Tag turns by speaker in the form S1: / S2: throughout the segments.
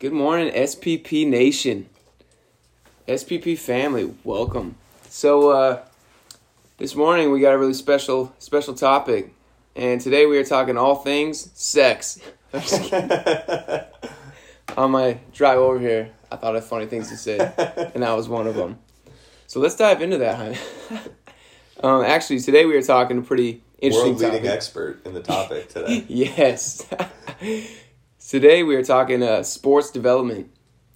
S1: Good morning, SPP Nation. SPP family, welcome. So, uh, this morning we got a really special special topic, and today we are talking all things sex. On my drive over here, I thought of funny things to say, and that was one of them. So let's dive into that, honey. um, actually, today we are talking a pretty interesting
S2: World leading
S1: topic.
S2: expert in the topic today.
S1: yes. Today we are talking uh, sports development.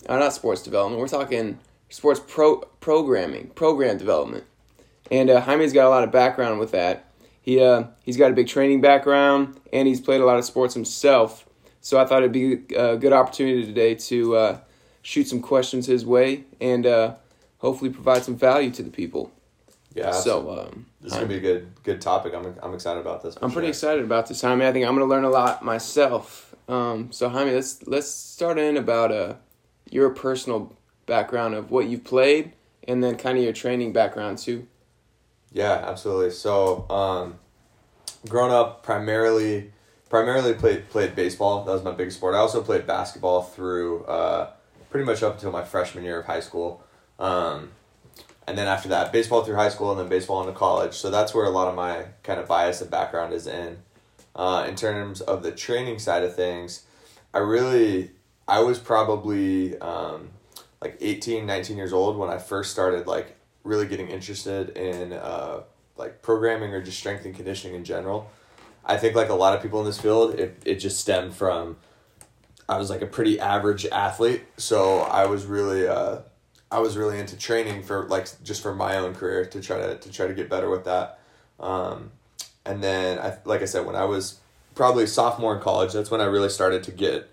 S1: Uh, not sports development. We're talking sports pro programming, program development. And uh, Jaime's got a lot of background with that. He uh, he's got a big training background, and he's played a lot of sports himself. So I thought it'd be a good opportunity today to uh, shoot some questions his way and uh, hopefully provide some value to the people.
S2: Yeah.
S1: So um,
S2: this is gonna be a good good topic. I'm I'm excited about this.
S1: I'm pretty excited about this, Jaime. I think I'm going to learn a lot myself. Um, so, Jaime, let's let's start in about uh, your personal background of what you've played, and then kind of your training background too.
S2: Yeah, absolutely. So, um, growing up, primarily primarily played played baseball. That was my big sport. I also played basketball through uh, pretty much up until my freshman year of high school. Um, and then after that, baseball through high school, and then baseball into college. So that's where a lot of my kind of bias and background is in. Uh, in terms of the training side of things, I really, I was probably um, like 18, 19 years old when I first started like really getting interested in uh, like programming or just strength and conditioning in general. I think like a lot of people in this field, it, it just stemmed from I was like a pretty average athlete, so I was really uh, I was really into training for like just for my own career to try to to try to get better with that. Um, and then I like I said when I was probably sophomore in college, that's when I really started to get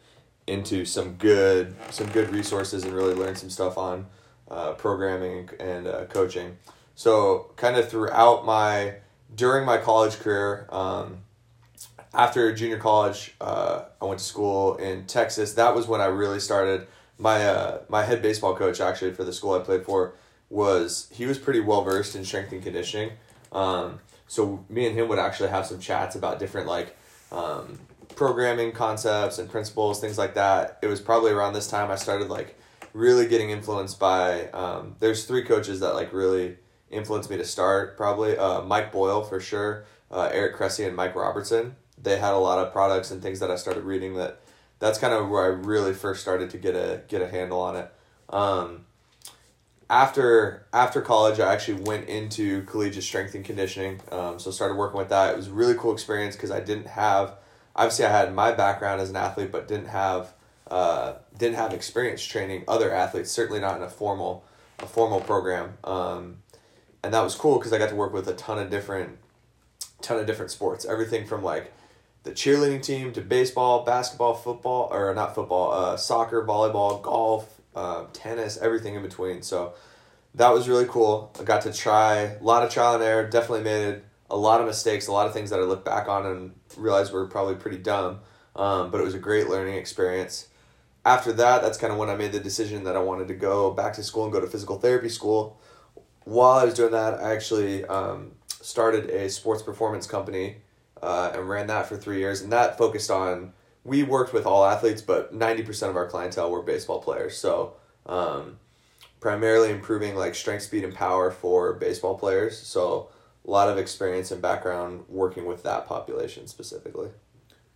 S2: into some good some good resources and really learn some stuff on uh, programming and uh, coaching. So kind of throughout my during my college career, um, after junior college, uh, I went to school in Texas. That was when I really started. My uh, my head baseball coach actually for the school I played for was he was pretty well versed in strength and conditioning. Um, so me and him would actually have some chats about different like um, programming concepts and principles, things like that. It was probably around this time I started like really getting influenced by. Um, there's three coaches that like really influenced me to start. Probably uh, Mike Boyle for sure, uh, Eric Cressey and Mike Robertson. They had a lot of products and things that I started reading. That that's kind of where I really first started to get a get a handle on it. Um, after after college, I actually went into collegiate strength and conditioning. Um, so started working with that. It was a really cool experience because I didn't have obviously I had my background as an athlete, but didn't have uh, didn't have experience training other athletes. Certainly not in a formal a formal program. Um, and that was cool because I got to work with a ton of different ton of different sports. Everything from like the cheerleading team to baseball, basketball, football, or not football, uh, soccer, volleyball, golf, uh, tennis, everything in between. So that was really cool. I got to try a lot of trial and error. Definitely made a lot of mistakes, a lot of things that I look back on and realize were probably pretty dumb. Um, but it was a great learning experience. After that, that's kind of when I made the decision that I wanted to go back to school and go to physical therapy school. While I was doing that, I actually um, started a sports performance company uh, and ran that for three years. And that focused on, we worked with all athletes, but 90% of our clientele were baseball players. So, um, primarily improving like strength, speed, and power for baseball players. So, a lot of experience and background working with that population specifically.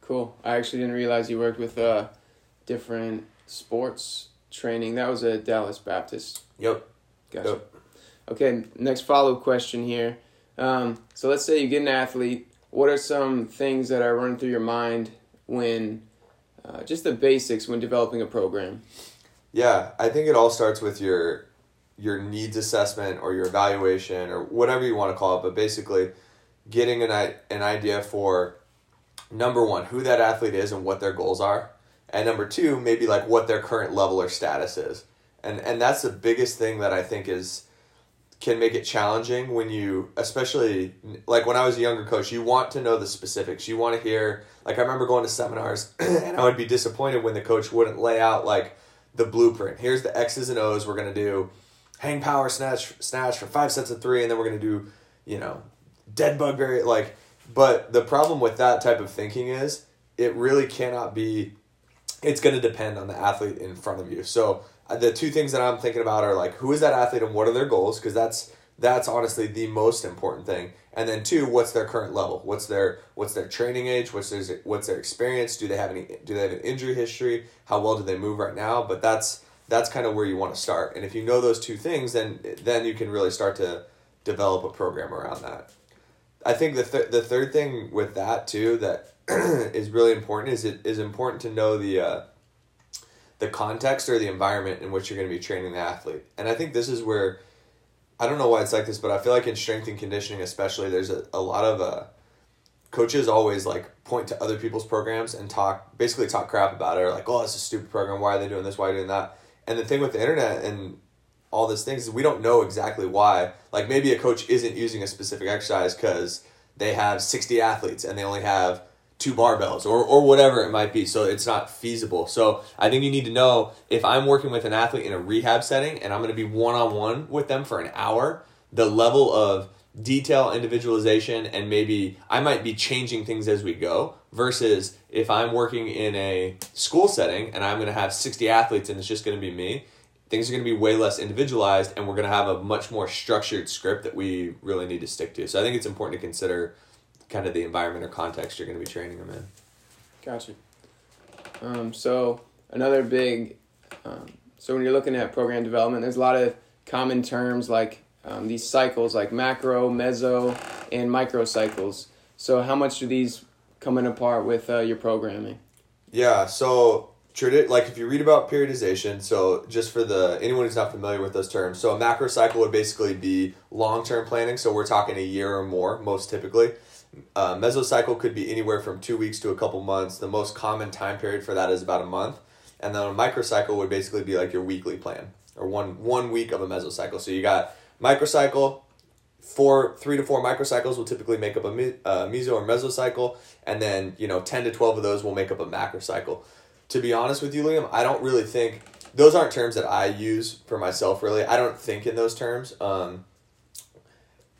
S1: Cool. I actually didn't realize you worked with uh, different sports training. That was a Dallas Baptist.
S2: Yep.
S1: Gotcha.
S2: Yep.
S1: Okay, next follow up question here. Um, so let's say you get an athlete. What are some things that are running through your mind when, uh, just the basics when developing a program?
S2: Yeah, I think it all starts with your your needs assessment or your evaluation or whatever you want to call it, but basically getting an an idea for number one who that athlete is and what their goals are, and number two maybe like what their current level or status is, and and that's the biggest thing that I think is can make it challenging when you especially like when I was a younger coach you want to know the specifics. You want to hear like I remember going to seminars and I would be disappointed when the coach wouldn't lay out like the blueprint. Here's the X's and O's we're going to do. Hang power snatch snatch for 5 sets of 3 and then we're going to do you know dead bug very like but the problem with that type of thinking is it really cannot be it's going to depend on the athlete in front of you. So the two things that I'm thinking about are like who is that athlete and what are their goals because that's that's honestly the most important thing. And then two, what's their current level? What's their what's their training age? What's their what's their experience? Do they have any do they have an injury history? How well do they move right now? But that's that's kind of where you want to start. And if you know those two things, then then you can really start to develop a program around that. I think the th- the third thing with that too that is really important is it is important to know the uh, the context or the environment in which you're going to be training the athlete. And I think this is where I don't know why it's like this, but I feel like in strength and conditioning, especially, there's a, a lot of uh, coaches always like point to other people's programs and talk basically talk crap about it or like, oh, it's a stupid program. Why are they doing this? Why are they doing that? And the thing with the internet and all these things is we don't know exactly why. Like maybe a coach isn't using a specific exercise because they have 60 athletes and they only have two barbells or, or whatever it might be. So it's not feasible. So I think you need to know if I'm working with an athlete in a rehab setting and I'm going to be one on one with them for an hour, the level of detail, individualization, and maybe I might be changing things as we go versus if I'm working in a school setting and I'm going to have 60 athletes and it's just going to be me. Things are going to be way less individualized, and we're going to have a much more structured script that we really need to stick to. So I think it's important to consider kind of the environment or context you're going to be training them in.
S1: Gotcha. Um, so another big, um, so when you're looking at program development, there's a lot of common terms like um, these cycles, like macro, meso, and micro cycles. So how much do these come in apart with uh, your programming?
S2: Yeah. So tradi- like if you read about periodization, so just for the anyone who's not familiar with those terms, so a macro cycle would basically be long term planning. So we're talking a year or more, most typically. Uh, mesocycle could be anywhere from two weeks to a couple months. The most common time period for that is about a month. And then a microcycle would basically be like your weekly plan or one one week of a mesocycle. So you got microcycle, four three to four microcycles will typically make up a uh, meso or mesocycle, and then you know ten to twelve of those will make up a macrocycle. To be honest with you, Liam, I don't really think those aren't terms that I use for myself. Really, I don't think in those terms. Um,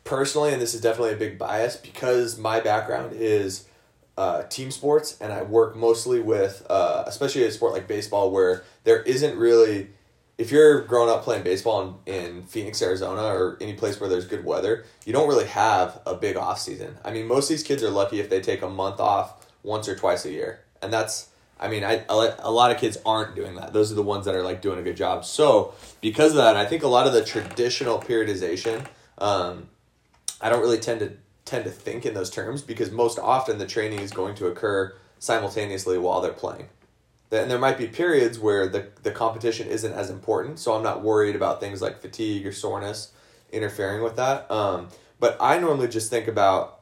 S2: personally, and this is definitely a big bias because my background is uh, team sports and I work mostly with, uh, especially a sport like baseball, where there isn't really, if you're growing up playing baseball in, in Phoenix, Arizona, or any place where there's good weather, you don't really have a big off season. I mean, most of these kids are lucky if they take a month off once or twice a year, and that's. I mean, I, a lot of kids aren't doing that. Those are the ones that are like doing a good job. So, because of that, I think a lot of the traditional periodization um, I don't really tend to tend to think in those terms because most often the training is going to occur simultaneously while they're playing. And there might be periods where the, the competition isn't as important, so I'm not worried about things like fatigue or soreness interfering with that. Um, but I normally just think about,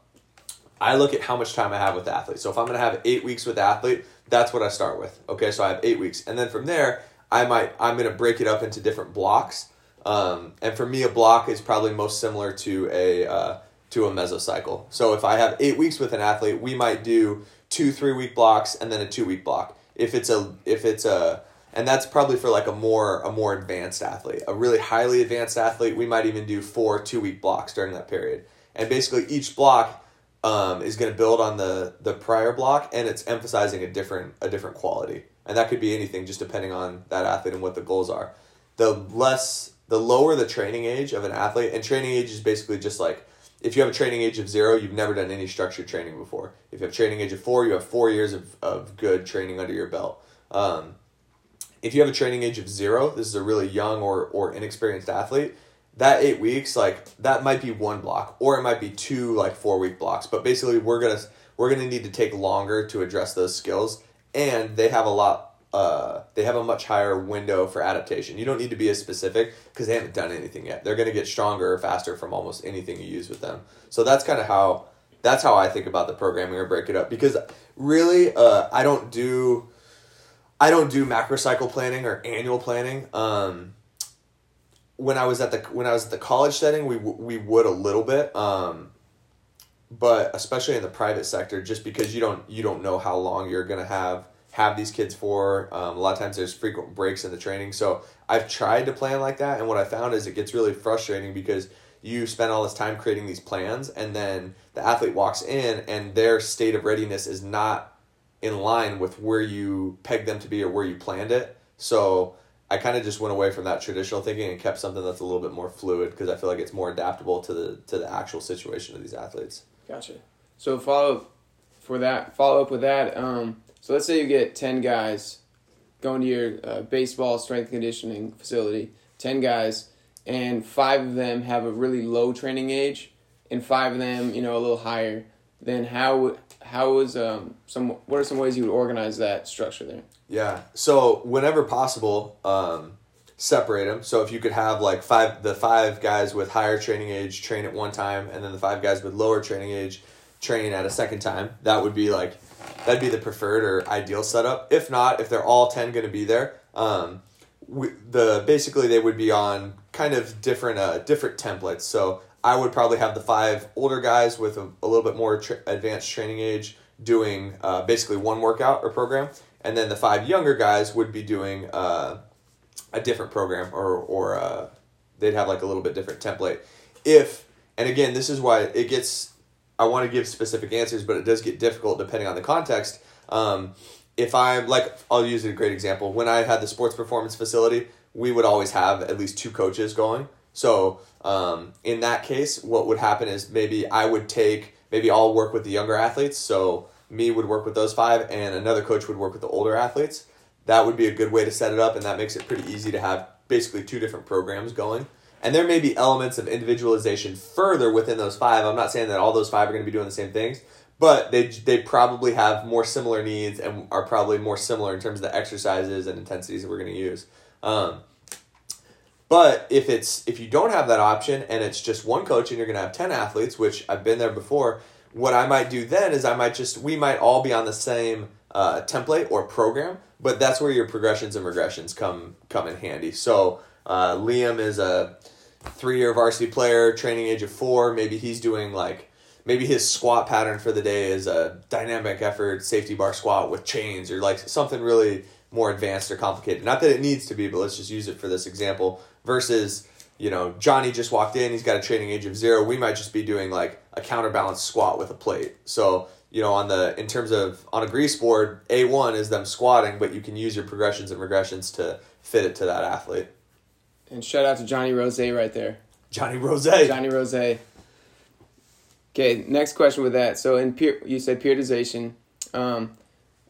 S2: I look at how much time I have with the athlete. So if I'm going to have eight weeks with the athlete, that's what I start with. Okay, so I have eight weeks. And then from there, I might, I'm going to break it up into different blocks um, and for me, a block is probably most similar to a uh, to a mesocycle. So if I have eight weeks with an athlete, we might do two three week blocks and then a two week block. If it's a if it's a and that's probably for like a more a more advanced athlete, a really highly advanced athlete. We might even do four two week blocks during that period. And basically, each block um, is going to build on the the prior block, and it's emphasizing a different a different quality. And that could be anything, just depending on that athlete and what the goals are. The less the lower the training age of an athlete, and training age is basically just like if you have a training age of zero, you've never done any structured training before. If you have training age of four, you have four years of, of good training under your belt. Um, if you have a training age of zero, this is a really young or, or inexperienced athlete, that eight weeks, like that might be one block, or it might be two like four week blocks. But basically we're gonna we're gonna need to take longer to address those skills. And they have a lot uh, they have a much higher window for adaptation. You don't need to be as specific because they haven't done anything yet. They're going to get stronger or faster from almost anything you use with them. So that's kind of how that's how I think about the programming or break it up because really uh, I don't do I don't do macrocycle planning or annual planning. Um, when I was at the when I was at the college setting, we we would a little bit. Um, but especially in the private sector, just because you don't you don't know how long you're gonna have have these kids for. Um, a lot of times there's frequent breaks in the training. So I've tried to plan like that, and what I found is it gets really frustrating because you spend all this time creating these plans, and then the athlete walks in, and their state of readiness is not in line with where you pegged them to be or where you planned it. So I kind of just went away from that traditional thinking and kept something that's a little bit more fluid because I feel like it's more adaptable to the to the actual situation of these athletes.
S1: Gotcha. So follow for that. Follow up with that. Um, so let's say you get ten guys going to your uh, baseball strength conditioning facility. Ten guys, and five of them have a really low training age, and five of them, you know, a little higher. Then how how is um some what are some ways you would organize that structure there?
S2: Yeah. So whenever possible, um, separate them. So if you could have like five, the five guys with higher training age train at one time, and then the five guys with lower training age train at a second time, that would be like that'd be the preferred or ideal setup. If not, if they're all ten going to be there, um, we, the basically they would be on kind of different uh, different templates. So I would probably have the five older guys with a, a little bit more tra- advanced training age doing uh, basically one workout or program, and then the five younger guys would be doing uh, a different program or or uh, they'd have like a little bit different template. If and again, this is why it gets. I want to give specific answers, but it does get difficult depending on the context. Um, if I'm like, I'll use a great example. When I had the sports performance facility, we would always have at least two coaches going. So um, in that case, what would happen is maybe I would take maybe I'll work with the younger athletes. So me would work with those five, and another coach would work with the older athletes. That would be a good way to set it up, and that makes it pretty easy to have basically two different programs going. And there may be elements of individualization further within those five. I'm not saying that all those five are going to be doing the same things, but they they probably have more similar needs and are probably more similar in terms of the exercises and intensities that we're going to use. Um, but if it's if you don't have that option and it's just one coach and you're going to have 10 athletes, which I've been there before, what I might do then is I might just we might all be on the same uh, template or program, but that's where your progressions and regressions come come in handy. So uh, Liam is a three year varsity player, training age of four. Maybe he's doing like maybe his squat pattern for the day is a dynamic effort safety bar squat with chains or like something really more advanced or complicated. Not that it needs to be, but let's just use it for this example. Versus, you know, Johnny just walked in, he's got a training age of zero. We might just be doing like a counterbalance squat with a plate. So, you know, on the in terms of on a grease board, A one is them squatting, but you can use your progressions and regressions to fit it to that athlete.
S1: And shout out to Johnny Rose right there.
S2: Johnny Rose.
S1: Johnny Rose. Okay, next question with that. So in peer, you said periodization. Um,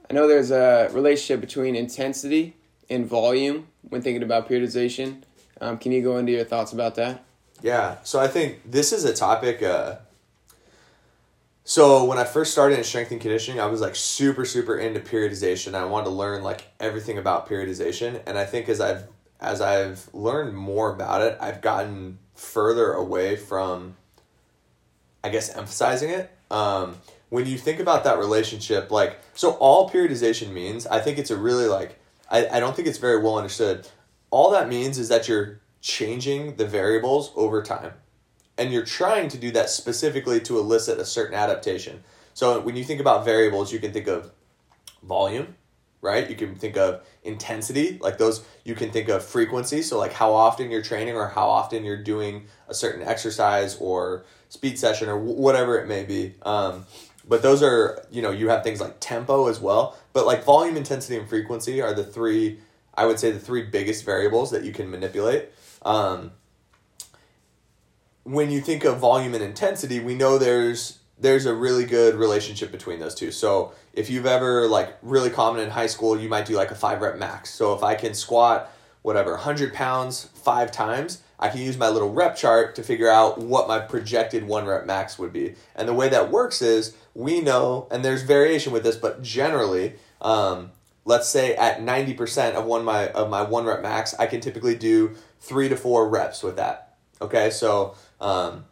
S1: I know there's a relationship between intensity and volume when thinking about periodization. Um, can you go into your thoughts about that?
S2: Yeah, so I think this is a topic. Uh, so when I first started in strength and conditioning, I was like super super into periodization. I wanted to learn like everything about periodization, and I think as I've as I've learned more about it, I've gotten further away from, I guess, emphasizing it. Um, when you think about that relationship, like, so all periodization means, I think it's a really like, I, I don't think it's very well understood. All that means is that you're changing the variables over time. And you're trying to do that specifically to elicit a certain adaptation. So when you think about variables, you can think of volume, right? You can think of intensity, like those, you can think of frequency, so like how often you're training or how often you're doing a certain exercise or speed session or whatever it may be. Um, but those are, you know, you have things like tempo as well. But like volume, intensity, and frequency are the three, I would say, the three biggest variables that you can manipulate. Um, when you think of volume and intensity, we know there's there's a really good relationship between those two. So if you've ever like really common in high school, you might do like a five rep max. So if I can squat whatever hundred pounds five times, I can use my little rep chart to figure out what my projected one rep max would be. And the way that works is we know, and there's variation with this, but generally, um, let's say at 90% of one my of my one rep max, I can typically do three to four reps with that. Okay, so um,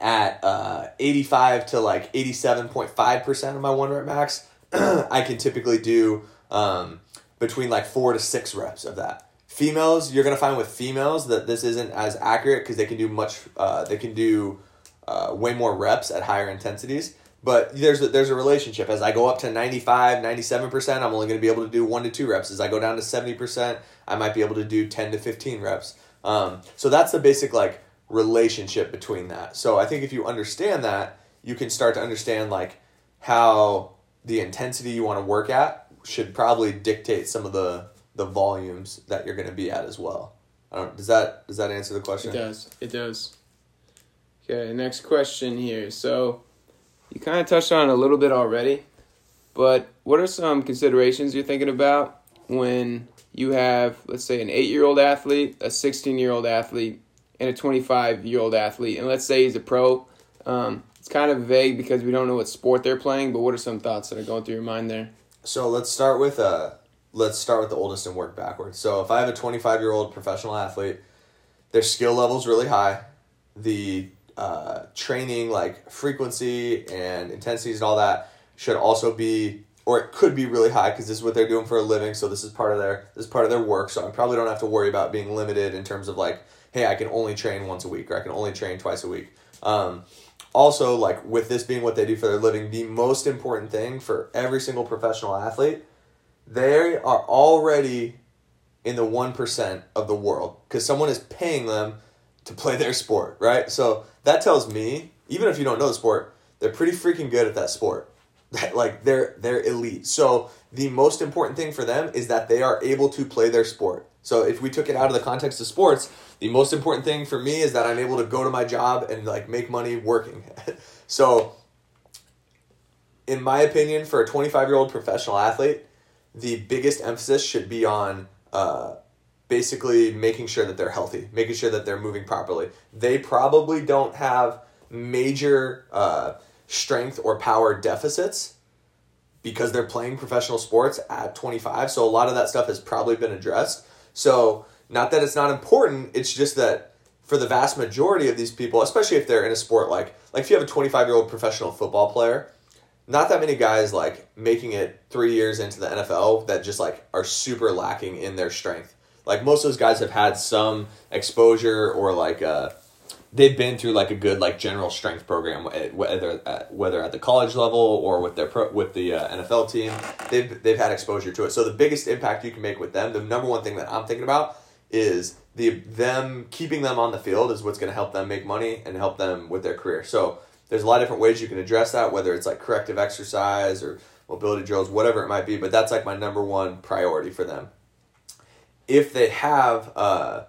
S2: at uh, 85 to like 87.5% of my one rep max, I can typically do um, between like four to six reps of that. Females, you're gonna find with females that this isn't as accurate because they can do much. Uh, they can do uh, way more reps at higher intensities. But there's a, there's a relationship. As I go up to 95, 97%, I'm only to be able to do 1 to 2 reps. As I go down to 70%, I might be able to do 10 to 15 reps. Um, so that's the basic like relationship between that. So I think if you understand that, you can start to understand like how the intensity you want to work at should probably dictate some of the the volumes that you're going to be at as well. Does that does that answer the question?
S1: It does. It does. Okay, next question here. So, you kind of touched on a little bit already, but what are some considerations you're thinking about when you have, let's say, an eight year old athlete, a 16 year old athlete, and a 25 year old athlete? And let's say he's a pro. Um, it's kind of vague because we don't know what sport they're playing, but what are some thoughts that are going through your mind there?
S2: So let's start with uh let's start with the oldest and work backwards. So if I have a 25 year old professional athlete, their skill level's really high. The uh, training like frequency and intensities and all that should also be or it could be really high because this is what they're doing for a living so this is part of their this is part of their work so i probably don't have to worry about being limited in terms of like hey i can only train once a week or i can only train twice a week um, also like with this being what they do for their living the most important thing for every single professional athlete they are already in the 1% of the world because someone is paying them to play their sport right so that tells me, even if you don't know the sport, they're pretty freaking good at that sport. like they're they're elite. So the most important thing for them is that they are able to play their sport. So if we took it out of the context of sports, the most important thing for me is that I'm able to go to my job and like make money working. so in my opinion, for a 25 year old professional athlete, the biggest emphasis should be on uh, basically making sure that they're healthy, making sure that they're moving properly. They probably don't have major uh, strength or power deficits because they're playing professional sports at 25. So a lot of that stuff has probably been addressed. So not that it's not important, it's just that for the vast majority of these people, especially if they're in a sport like like if you have a 25 year old professional football player, not that many guys like making it three years into the NFL that just like are super lacking in their strength. Like most of those guys have had some exposure or like uh, they've been through like a good like general strength program whether at, whether at the college level or with their pro, with the uh, NFL team they've they've had exposure to it. So the biggest impact you can make with them the number one thing that I'm thinking about is the them keeping them on the field is what's going to help them make money and help them with their career. So there's a lot of different ways you can address that whether it's like corrective exercise or mobility drills whatever it might be but that's like my number one priority for them. If they have uh,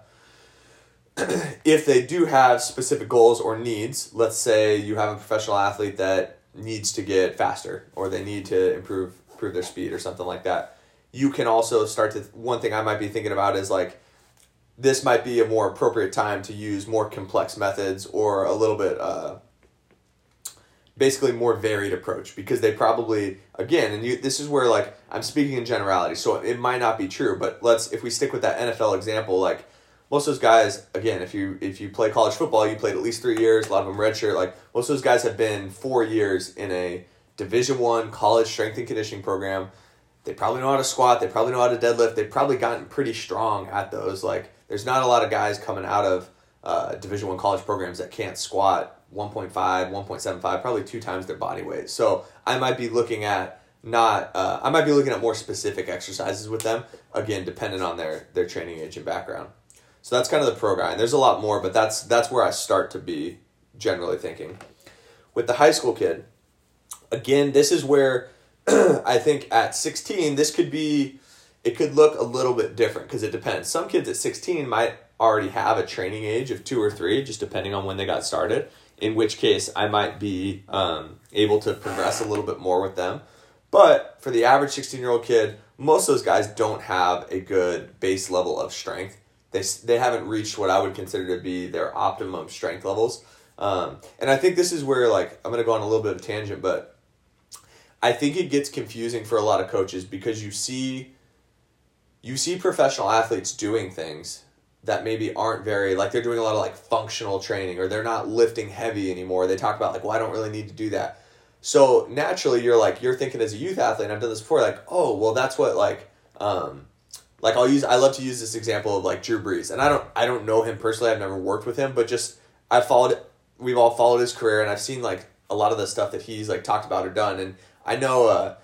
S2: if they do have specific goals or needs let's say you have a professional athlete that needs to get faster or they need to improve improve their speed or something like that you can also start to one thing i might be thinking about is like this might be a more appropriate time to use more complex methods or a little bit uh, basically more varied approach because they probably again and you, this is where like i'm speaking in generality so it might not be true but let's if we stick with that nfl example like most of those guys again if you if you play college football you played at least three years a lot of them redshirt like most of those guys have been four years in a division one college strength and conditioning program they probably know how to squat they probably know how to deadlift they've probably gotten pretty strong at those like there's not a lot of guys coming out of uh, division one college programs that can't squat 1.5, 1.75, probably two times their body weight. So I might be looking at not uh, I might be looking at more specific exercises with them again dependent on their their training age and background. So that's kind of the program. There's a lot more, but that's that's where I start to be generally thinking. With the high school kid, again, this is where I think at 16 this could be it could look a little bit different because it depends. Some kids at 16 might already have a training age of 2 or 3 just depending on when they got started in which case I might be um, able to progress a little bit more with them. But for the average 16 year old kid, most of those guys don't have a good base level of strength. They, they haven't reached what I would consider to be their optimum strength levels. Um, and I think this is where, like, I'm to go on a little bit of tangent, but I think it gets confusing for a lot of coaches because you see you see professional athletes doing things that maybe aren't very like they're doing a lot of like functional training or they're not lifting heavy anymore. They talk about like, well, I don't really need to do that. So naturally, you're like you're thinking as a youth athlete. And I've done this before. Like, oh, well, that's what like, um, like I'll use. I love to use this example of like Drew Brees, and I don't I don't know him personally. I've never worked with him, but just I followed. We've all followed his career, and I've seen like a lot of the stuff that he's like talked about or done, and I know. uh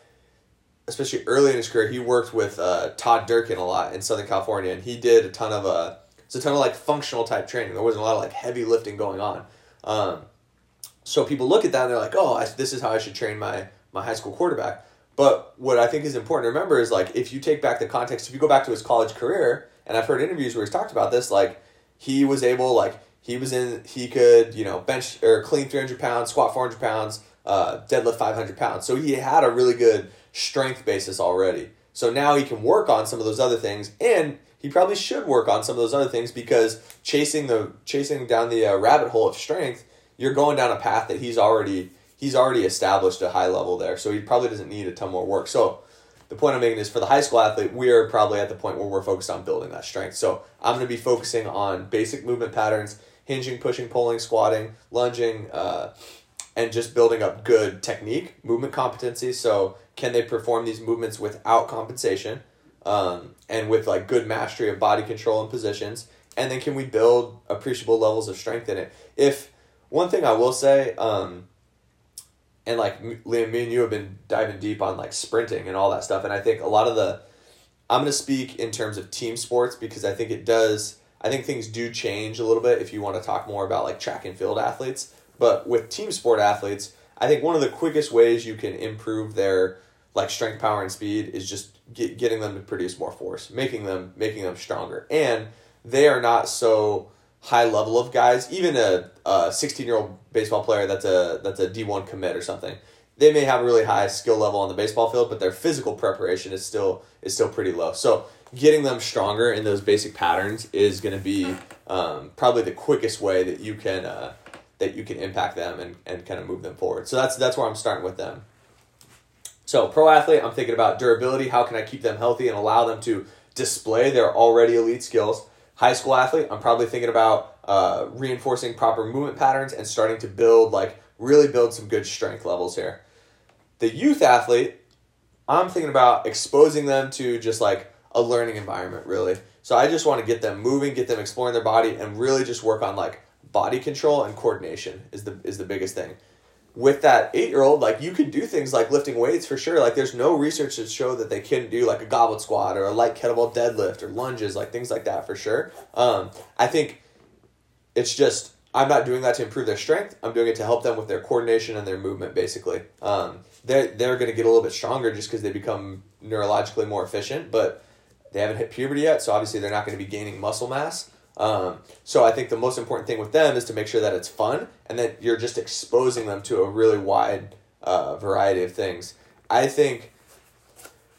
S2: especially early in his career, he worked with uh, Todd Durkin a lot in Southern California, and he did a ton of uh, it's a ton of like functional type training. There wasn't a lot of like heavy lifting going on. Um, so people look at that and they're like, oh, I, this is how I should train my my high school quarterback. But what I think is important to remember is like if you take back the context, if you go back to his college career, and I've heard interviews where he's talked about this, like he was able, like he was in, he could, you know, bench or clean three hundred pounds, squat four hundred pounds, uh, deadlift five hundred pounds. So he had a really good strength basis already. So now he can work on some of those other things, and he probably should work on some of those other things because chasing the chasing down the uh, rabbit hole of strength, you're going down a path that he's already he's already established a high level there. So he probably doesn't need a ton more work. So the point I'm making is for the high school athlete, we are probably at the point where we're focused on building that strength. So I'm going to be focusing on basic movement patterns, hinging, pushing, pulling, squatting, lunging, uh, and just building up good technique, movement competency. So can they perform these movements without compensation, um, and with like good mastery of body control and positions? And then can we build appreciable levels of strength in it? If one thing I will say, um, and like Liam, me and you have been diving deep on like sprinting and all that stuff, and I think a lot of the, I'm going to speak in terms of team sports because I think it does. I think things do change a little bit if you want to talk more about like track and field athletes. But with team sport athletes, I think one of the quickest ways you can improve their like strength, power, and speed is just get, getting them to produce more force, making them making them stronger, and they are not so high level of guys. Even a sixteen year old baseball player that's a that's a D one commit or something. They may have a really high skill level on the baseball field, but their physical preparation is still is still pretty low. So getting them stronger in those basic patterns is going to be um, probably the quickest way that you can uh, that you can impact them and, and kind of move them forward. So that's that's where I'm starting with them. So pro athlete, I'm thinking about durability. How can I keep them healthy and allow them to display their already elite skills? High school athlete, I'm probably thinking about uh, reinforcing proper movement patterns and starting to build like really build some good strength levels here. The youth athlete, I'm thinking about exposing them to just like a learning environment, really. So I just want to get them moving, get them exploring their body, and really just work on like body control and coordination is the is the biggest thing. With that eight year old, like you can do things like lifting weights for sure. Like there's no research to show that they can do like a goblet squat or a light kettlebell deadlift or lunges, like things like that for sure. Um, I think it's just I'm not doing that to improve their strength. I'm doing it to help them with their coordination and their movement, basically. Um, they're they're going to get a little bit stronger just because they become neurologically more efficient, but they haven't hit puberty yet, so obviously they're not going to be gaining muscle mass. Um, so I think the most important thing with them is to make sure that it's fun and that you're just exposing them to a really wide uh, variety of things. I think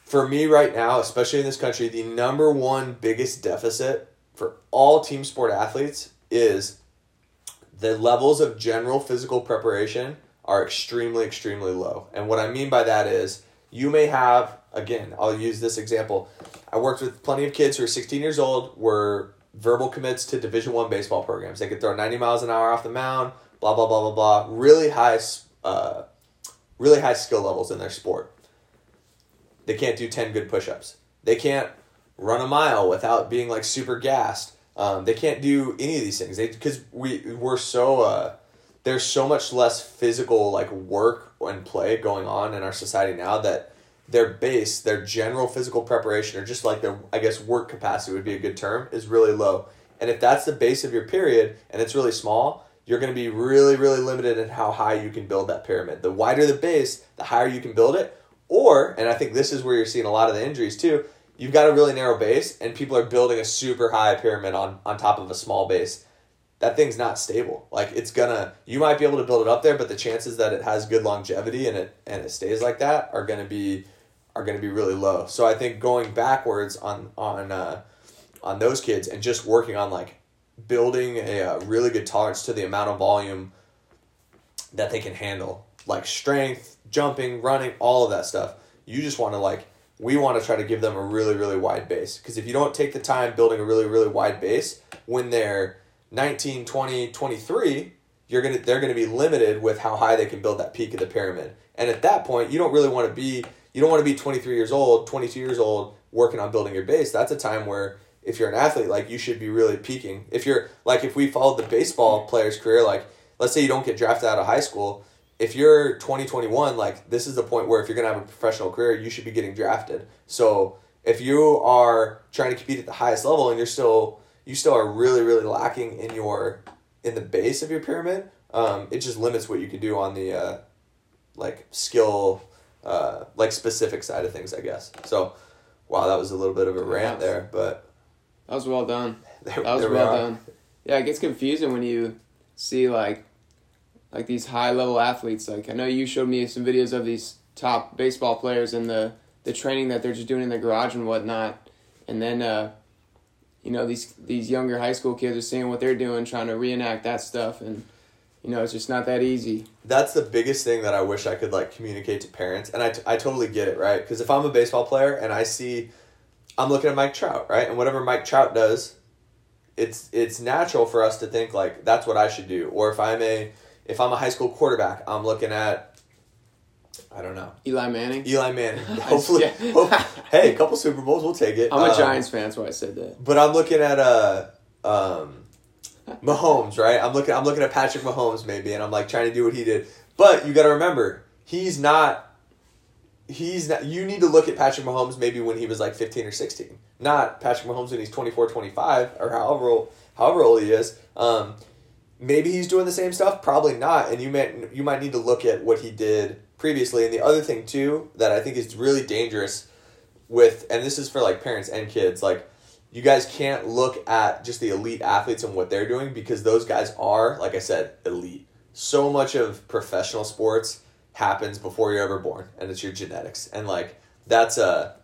S2: for me right now, especially in this country, the number one biggest deficit for all team sport athletes is the levels of general physical preparation are extremely, extremely low. And what I mean by that is you may have, again, I'll use this example. I worked with plenty of kids who are 16 years old, were verbal commits to Division One baseball programs. They could throw 90 miles an hour off the mound, blah, blah, blah, blah, blah. Really high, uh, really high skill levels in their sport. They can't do 10 good push ups. They can't run a mile without being like super gassed. Um, they can't do any of these things. They because we we're so uh, there's so much less physical like work and play going on in our society now that their base, their general physical preparation, or just like their I guess work capacity would be a good term, is really low. And if that's the base of your period and it's really small, you're going to be really really limited in how high you can build that pyramid. The wider the base, the higher you can build it. Or, and I think this is where you're seeing a lot of the injuries too you've got a really narrow base and people are building a super high pyramid on on top of a small base that thing's not stable like it's gonna you might be able to build it up there but the chances that it has good longevity and it and it stays like that are gonna be are gonna be really low. So i think going backwards on on uh, on those kids and just working on like building a, a really good tolerance to the amount of volume that they can handle like strength jumping running all of that stuff you just want to like we want to try to give them a really really wide base. Because if you don't take the time building a really really wide base when they're 19 20 23 you're gonna they're gonna be limited with how high they can build that peak of the pyramid. And at that point you don't really want to be you don't want to be 23 years old 22 years old working on building your base. That's a time where if you're an athlete like you should be really peaking. If you're like if we followed the baseball player's career like let's say you don't get drafted out of high school if you're 2021 like this is the point where if you're to have a professional career you should be getting drafted. So if you are trying to compete at the highest level and you're still you still are really really lacking in your in the base of your pyramid um, it just limits what you can do on the uh, like skill uh, like specific side of things, I guess. So, wow, that was a little bit of a rant there, but
S1: That was well done.
S2: there,
S1: That was
S2: we
S1: well
S2: are.
S1: done. Yeah, it gets confusing when you see like like these high level athletes. Like I know you showed me some videos of these top baseball players and the the training that they're just doing in the garage and whatnot. And then uh you know, these these younger high school kids are seeing what they're doing, trying to reenact that stuff and you know, it's just not that easy.
S2: That's the biggest thing that I wish I could like communicate to parents, and I, t- I totally get it, right? Because if I'm a baseball player and I see, I'm looking at Mike Trout, right, and whatever Mike Trout does, it's it's natural for us to think like that's what I should do. Or if I'm a if I'm a high school quarterback, I'm looking at, I don't know,
S1: Eli Manning.
S2: Eli Manning. Hopefully, hope, hey, a couple Super Bowls, we'll take it.
S1: I'm a
S2: Um,
S1: Giants fan, that's why I said that.
S2: but I'm looking at uh um Mahomes, right? I'm looking I'm looking at Patrick Mahomes maybe and I'm like trying to do what he did. But you got to remember, he's not he's not you need to look at Patrick Mahomes maybe when he was like 15 or 16. Not Patrick Mahomes when he's 24, 25 or however old, however old he is. Um maybe he's doing the same stuff, probably not and you might you might need to look at what he did previously. And the other thing too that I think is really dangerous with and this is for like parents and kids like you guys can't look at just the elite athletes and what they're doing because those guys are like i said elite so much of professional sports happens before you're ever born and it's your genetics and like that's a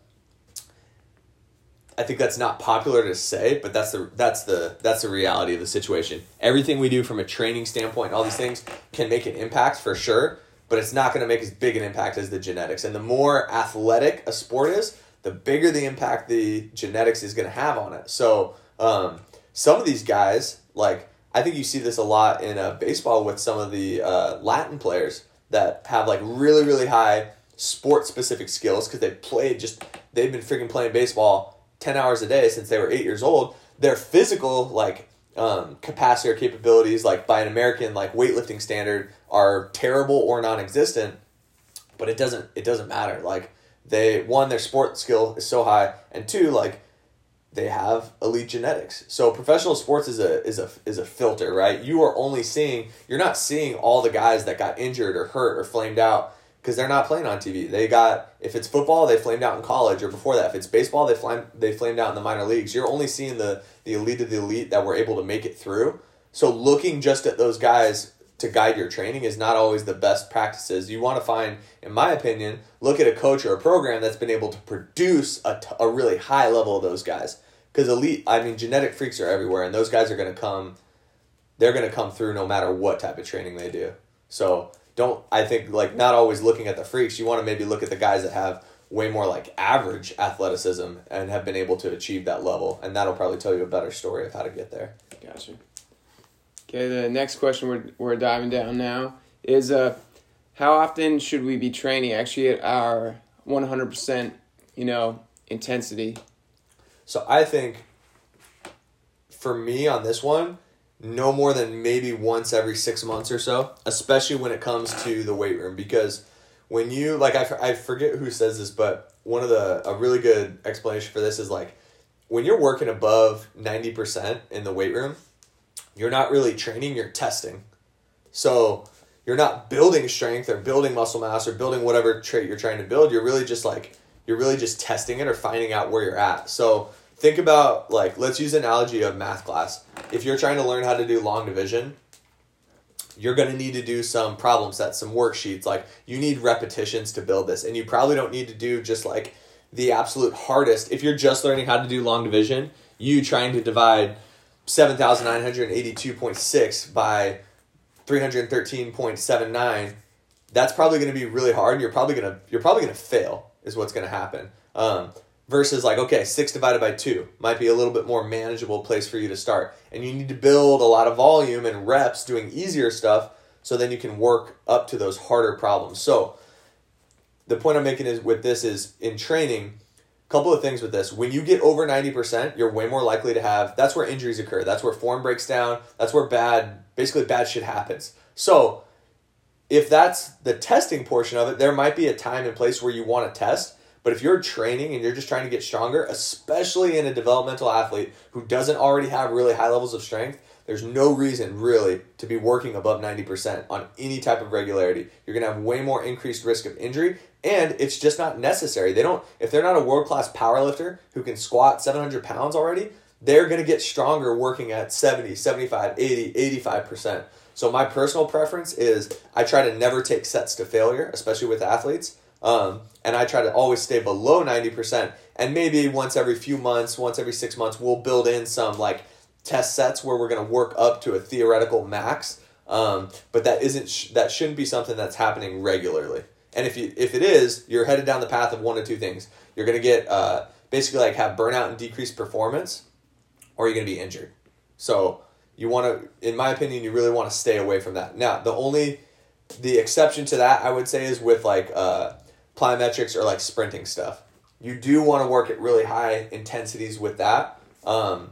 S2: I think that's not popular to say, but that's the that's the that's the reality of the situation. Everything we do from a training standpoint, all these things can make an impact for sure, but it's not going to make as big an impact as the genetics. And the more athletic a sport is, the bigger the impact the genetics is going to have on it. So um, some of these guys, like I think you see this a lot in uh, baseball with some of the uh, Latin players that have like really really high sport specific skills because they played just they've been freaking playing baseball 10 hours a day since they were eight years old their physical like um, capacity or capabilities like by an american like weightlifting standard are terrible or non-existent but it doesn't it doesn't matter like they one their sport skill is so high and two like they have elite genetics. So professional sports is a is a is a filter, right? You are only seeing you're not seeing all the guys that got injured or hurt or flamed out because they're not playing on TV. They got if it's football, they flamed out in college or before that. If it's baseball, they flamed they flamed out in the minor leagues. You're only seeing the the elite of the elite that were able to make it through. So looking just at those guys to guide your training is not always the best practices. You want to find, in my opinion, look at a coach or a program that's been able to produce a, t- a really high level of those guys. Because elite, I mean, genetic freaks are everywhere, and those guys are going to come. They're going to come through no matter what type of training they do. So don't I think like not always looking at the freaks. You want to maybe look at the guys that have way more like average athleticism and have been able to achieve that level, and that'll probably tell you a better story of how to get there.
S1: Gotcha. Okay, the next question we're, we're diving down now is uh, how often should we be training actually at our 100%, you know, intensity?
S2: So I think for me on this one, no more than maybe once every six months or so, especially when it comes to the weight room. Because when you, like, I, I forget who says this, but one of the, a really good explanation for this is like, when you're working above 90% in the weight room, you're not really training, you're testing. So you're not building strength or building muscle mass or building whatever trait you're trying to build. You're really just like, you're really just testing it or finding out where you're at. So think about like let's use an analogy of math class. If you're trying to learn how to do long division, you're going to need to do some problem sets, some worksheets. Like you need repetitions to build this, and you probably don't need to do just like the absolute hardest. If you're just learning how to do long division, you trying to divide seven thousand nine hundred eighty-two point six by three hundred thirteen point seven nine. That's probably going to be really hard. And you're probably gonna you're probably gonna fail. Is what's going to happen. Um, versus like okay six divided by two might be a little bit more manageable place for you to start and you need to build a lot of volume and reps doing easier stuff so then you can work up to those harder problems so the point i'm making is with this is in training couple of things with this. When you get over 90% you're way more likely to have that's where injuries occur. That's where form breaks down. That's where bad basically bad shit happens. So if that's the testing portion of it there might be a time and place where you want to test but if you're training and you're just trying to get stronger, especially in a developmental athlete who doesn't already have really high levels of strength, there's no reason really to be working above 90% on any type of regularity. You're going to have way more increased risk of injury and it's just not necessary. They don't if they're not a world class power lifter who can squat 700 pounds already, they're going to get stronger working at 70, 75, 80, 85%. So my personal preference is I try to never take sets to failure, especially with athletes. Um, and I try to always stay below 90%. And maybe once every few months, once every six months, we'll build in some like test sets where we're going to work up to a theoretical max. Um, but that isn't sh- that shouldn't be something that's happening regularly. And if you if it is, you're headed down the path of one of two things. You're going to get uh, basically like have burnout and decreased performance, or you're going to be injured. So you want to, in my opinion, you really want to stay away from that. Now, the only the exception to that I would say is with like uh, plyometrics or like sprinting stuff. You do want to work at really high intensities with that um,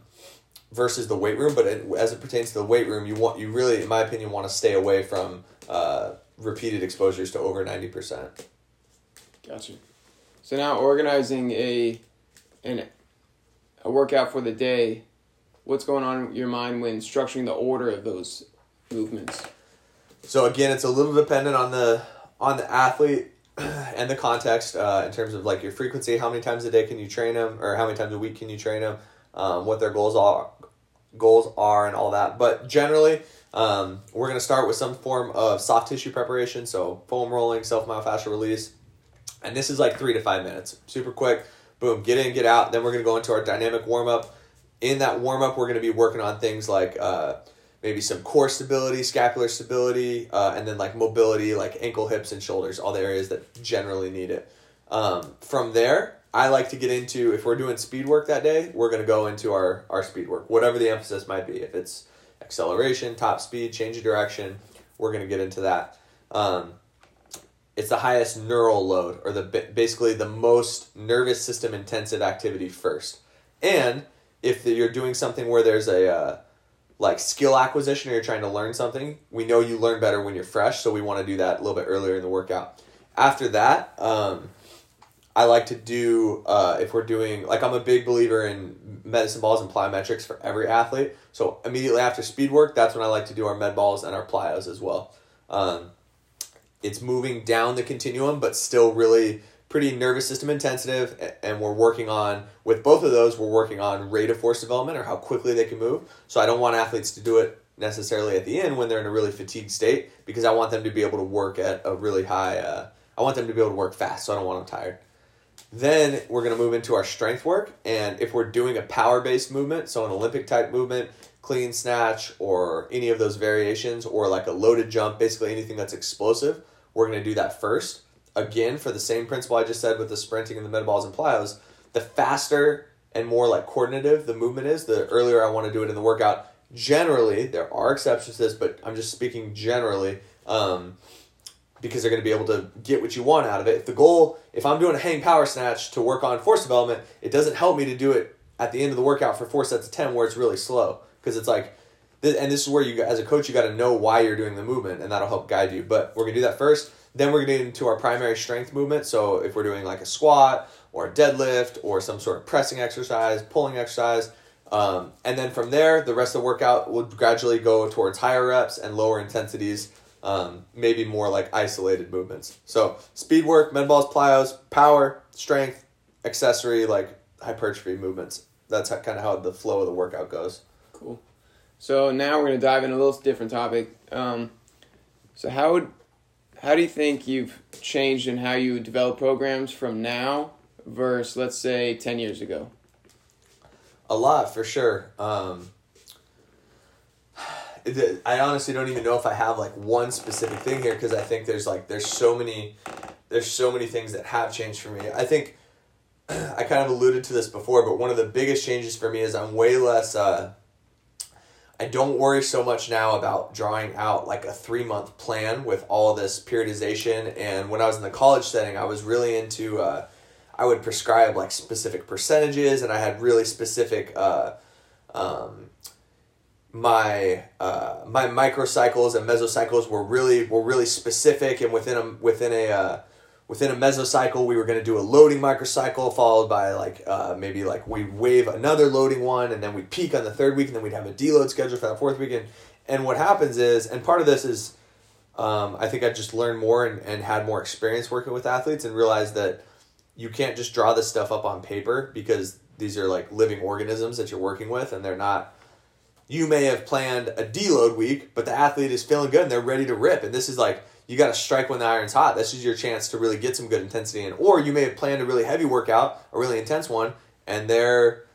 S2: versus the weight room. But it, as it pertains to the weight room, you want you really, in my opinion, want to stay away from uh, repeated exposures to over ninety percent.
S1: Gotcha. So now organizing a an a workout for the day, what's going on in your mind when structuring the order of those movements?
S2: So again, it's a little dependent on the on the athlete and the context uh, in terms of like your frequency. How many times a day can you train them, or how many times a week can you train them? Um, what their goals are, goals are, and all that. But generally, um, we're gonna start with some form of soft tissue preparation. So foam rolling, self myofascial release, and this is like three to five minutes, super quick. Boom, get in, get out. Then we're gonna go into our dynamic warm up. In that warm up, we're gonna be working on things like. Uh, maybe some core stability, scapular stability, uh, and then like mobility, like ankle, hips, and shoulders, all the areas that generally need it. Um, from there, I like to get into if we're doing speed work that day, we're going to go into our, our speed work, whatever the emphasis might be. If it's acceleration, top speed, change of direction, we're going to get into that. Um, it's the highest neural load, or the basically the most nervous system intensive activity first. And if you're doing something where there's a uh, like skill acquisition or you're trying to learn something, we know you learn better when you're fresh, so we want to do that a little bit earlier in the workout. After that, um, I like to do uh, if we're doing like I'm a big believer in medicine balls and plyometrics for every athlete. So immediately after speed work, that's when I like to do our med balls and our plyos as well. Um, it's moving down the continuum, but still really pretty nervous system intensive and we're working on with both of those we're working on rate of force development or how quickly they can move so i don't want athletes to do it necessarily at the end when they're in a really fatigued state because i want them to be able to work at a really high uh, i want them to be able to work fast so i don't want them tired then we're going to move into our strength work and if we're doing a power based movement so an olympic type movement clean snatch or any of those variations or like a loaded jump basically anything that's explosive we're going to do that first again for the same principle I just said with the sprinting and the med balls and plyos, the faster and more like coordinative the movement is, the earlier I want to do it in the workout. Generally, there are exceptions to this, but I'm just speaking generally um, because they're going to be able to get what you want out of it. If the goal, if I'm doing a hang power snatch to work on force development, it doesn't help me to do it at the end of the workout for four sets of 10 where it's really slow because it's like, and this is where you, as a coach, you got to know why you're doing the movement and that'll help guide you. But we're going to do that first then we're getting into our primary strength movement. So if we're doing like a squat or a deadlift or some sort of pressing exercise, pulling exercise, um, and then from there, the rest of the workout will gradually go towards higher reps and lower intensities, um, maybe more like isolated movements. So speed work, med balls, plyos, power, strength, accessory like hypertrophy movements. That's kind of how the flow of the workout goes.
S1: Cool. So now we're going to dive in a little different topic. Um, so how would how do you think you've changed in how you develop programs from now versus let's say 10 years ago
S2: a lot for sure um, i honestly don't even know if i have like one specific thing here because i think there's like there's so many there's so many things that have changed for me i think i kind of alluded to this before but one of the biggest changes for me is i'm way less uh, I don't worry so much now about drawing out like a three month plan with all this periodization. And when I was in the college setting, I was really into, uh, I would prescribe like specific percentages and I had really specific, uh, um, my uh, my microcycles and mesocycles were really were really specific and within a within a uh, within a mesocycle, we were going to do a loading microcycle followed by like uh, maybe like we wave another loading one and then we peak on the third week and then we'd have a deload schedule for that fourth weekend. And what happens is, and part of this is um, I think I just learned more and, and had more experience working with athletes and realized that you can't just draw this stuff up on paper because these are like living organisms that you're working with and they're not you may have planned a deload week, but the athlete is feeling good and they're ready to rip. And this is like you got to strike when the iron's hot. This is your chance to really get some good intensity in. Or you may have planned a really heavy workout, a really intense one, and they're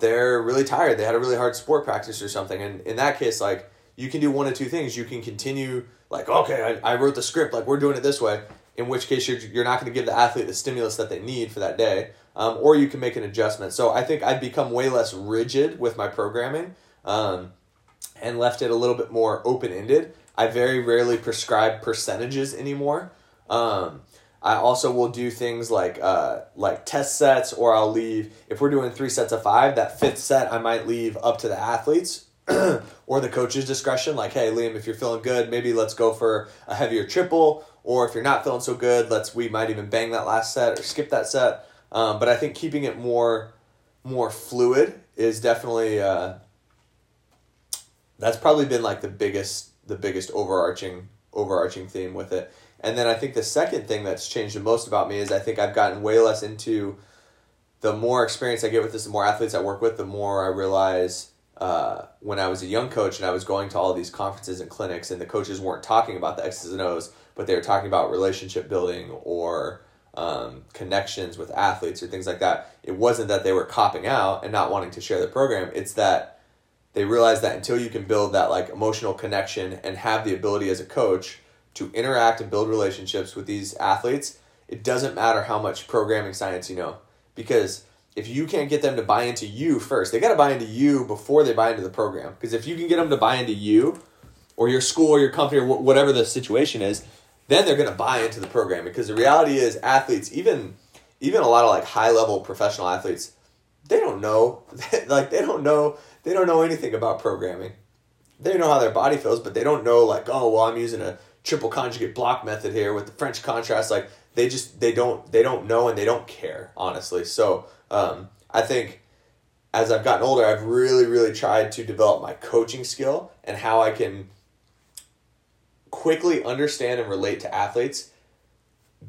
S2: they're really tired. They had a really hard sport practice or something. And in that case, like you can do one of two things. You can continue like, okay, I, I wrote the script, like we're doing it this way. In which case you're you're not going to give the athlete the stimulus that they need for that day. Um, or you can make an adjustment. So I think I've become way less rigid with my programming um, and left it a little bit more open ended. I very rarely prescribe percentages anymore. Um, I also will do things like uh, like test sets, or I'll leave if we're doing three sets of five. That fifth set I might leave up to the athletes or the coach's discretion. Like, hey, Liam, if you're feeling good, maybe let's go for a heavier triple. Or if you're not feeling so good, let's we might even bang that last set or skip that set. Um, but I think keeping it more more fluid is definitely uh, that's probably been like the biggest the biggest overarching overarching theme with it. And then I think the second thing that's changed the most about me is I think I've gotten way less into the more experience I get with this, the more athletes I work with, the more I realize uh, when I was a young coach and I was going to all these conferences and clinics and the coaches weren't talking about the X's and O's, but they were talking about relationship building or um, connections with athletes or things like that. It wasn't that they were copping out and not wanting to share the program. It's that they realize that until you can build that like emotional connection and have the ability as a coach to interact and build relationships with these athletes, it doesn't matter how much programming science you know. Because if you can't get them to buy into you first, they got to buy into you before they buy into the program. Because if you can get them to buy into you or your school or your company or whatever the situation is, then they're going to buy into the program. Because the reality is, athletes, even even a lot of like high level professional athletes, they don't know, like they don't know they don't know anything about programming. They know how their body feels, but they don't know like, oh, well, I'm using a triple conjugate block method here with the French contrast. Like they just they don't they don't know and they don't care honestly. So um, I think as I've gotten older, I've really really tried to develop my coaching skill and how I can quickly understand and relate to athletes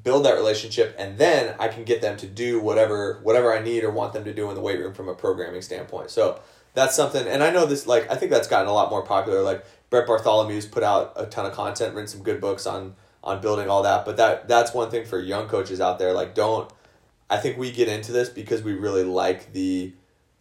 S2: build that relationship and then I can get them to do whatever whatever I need or want them to do in the weight room from a programming standpoint. So that's something, and I know this, like, I think that's gotten a lot more popular. Like, Brett Bartholomew's put out a ton of content, written some good books on on building all that. But that that's one thing for young coaches out there. Like, don't. I think we get into this because we really like the.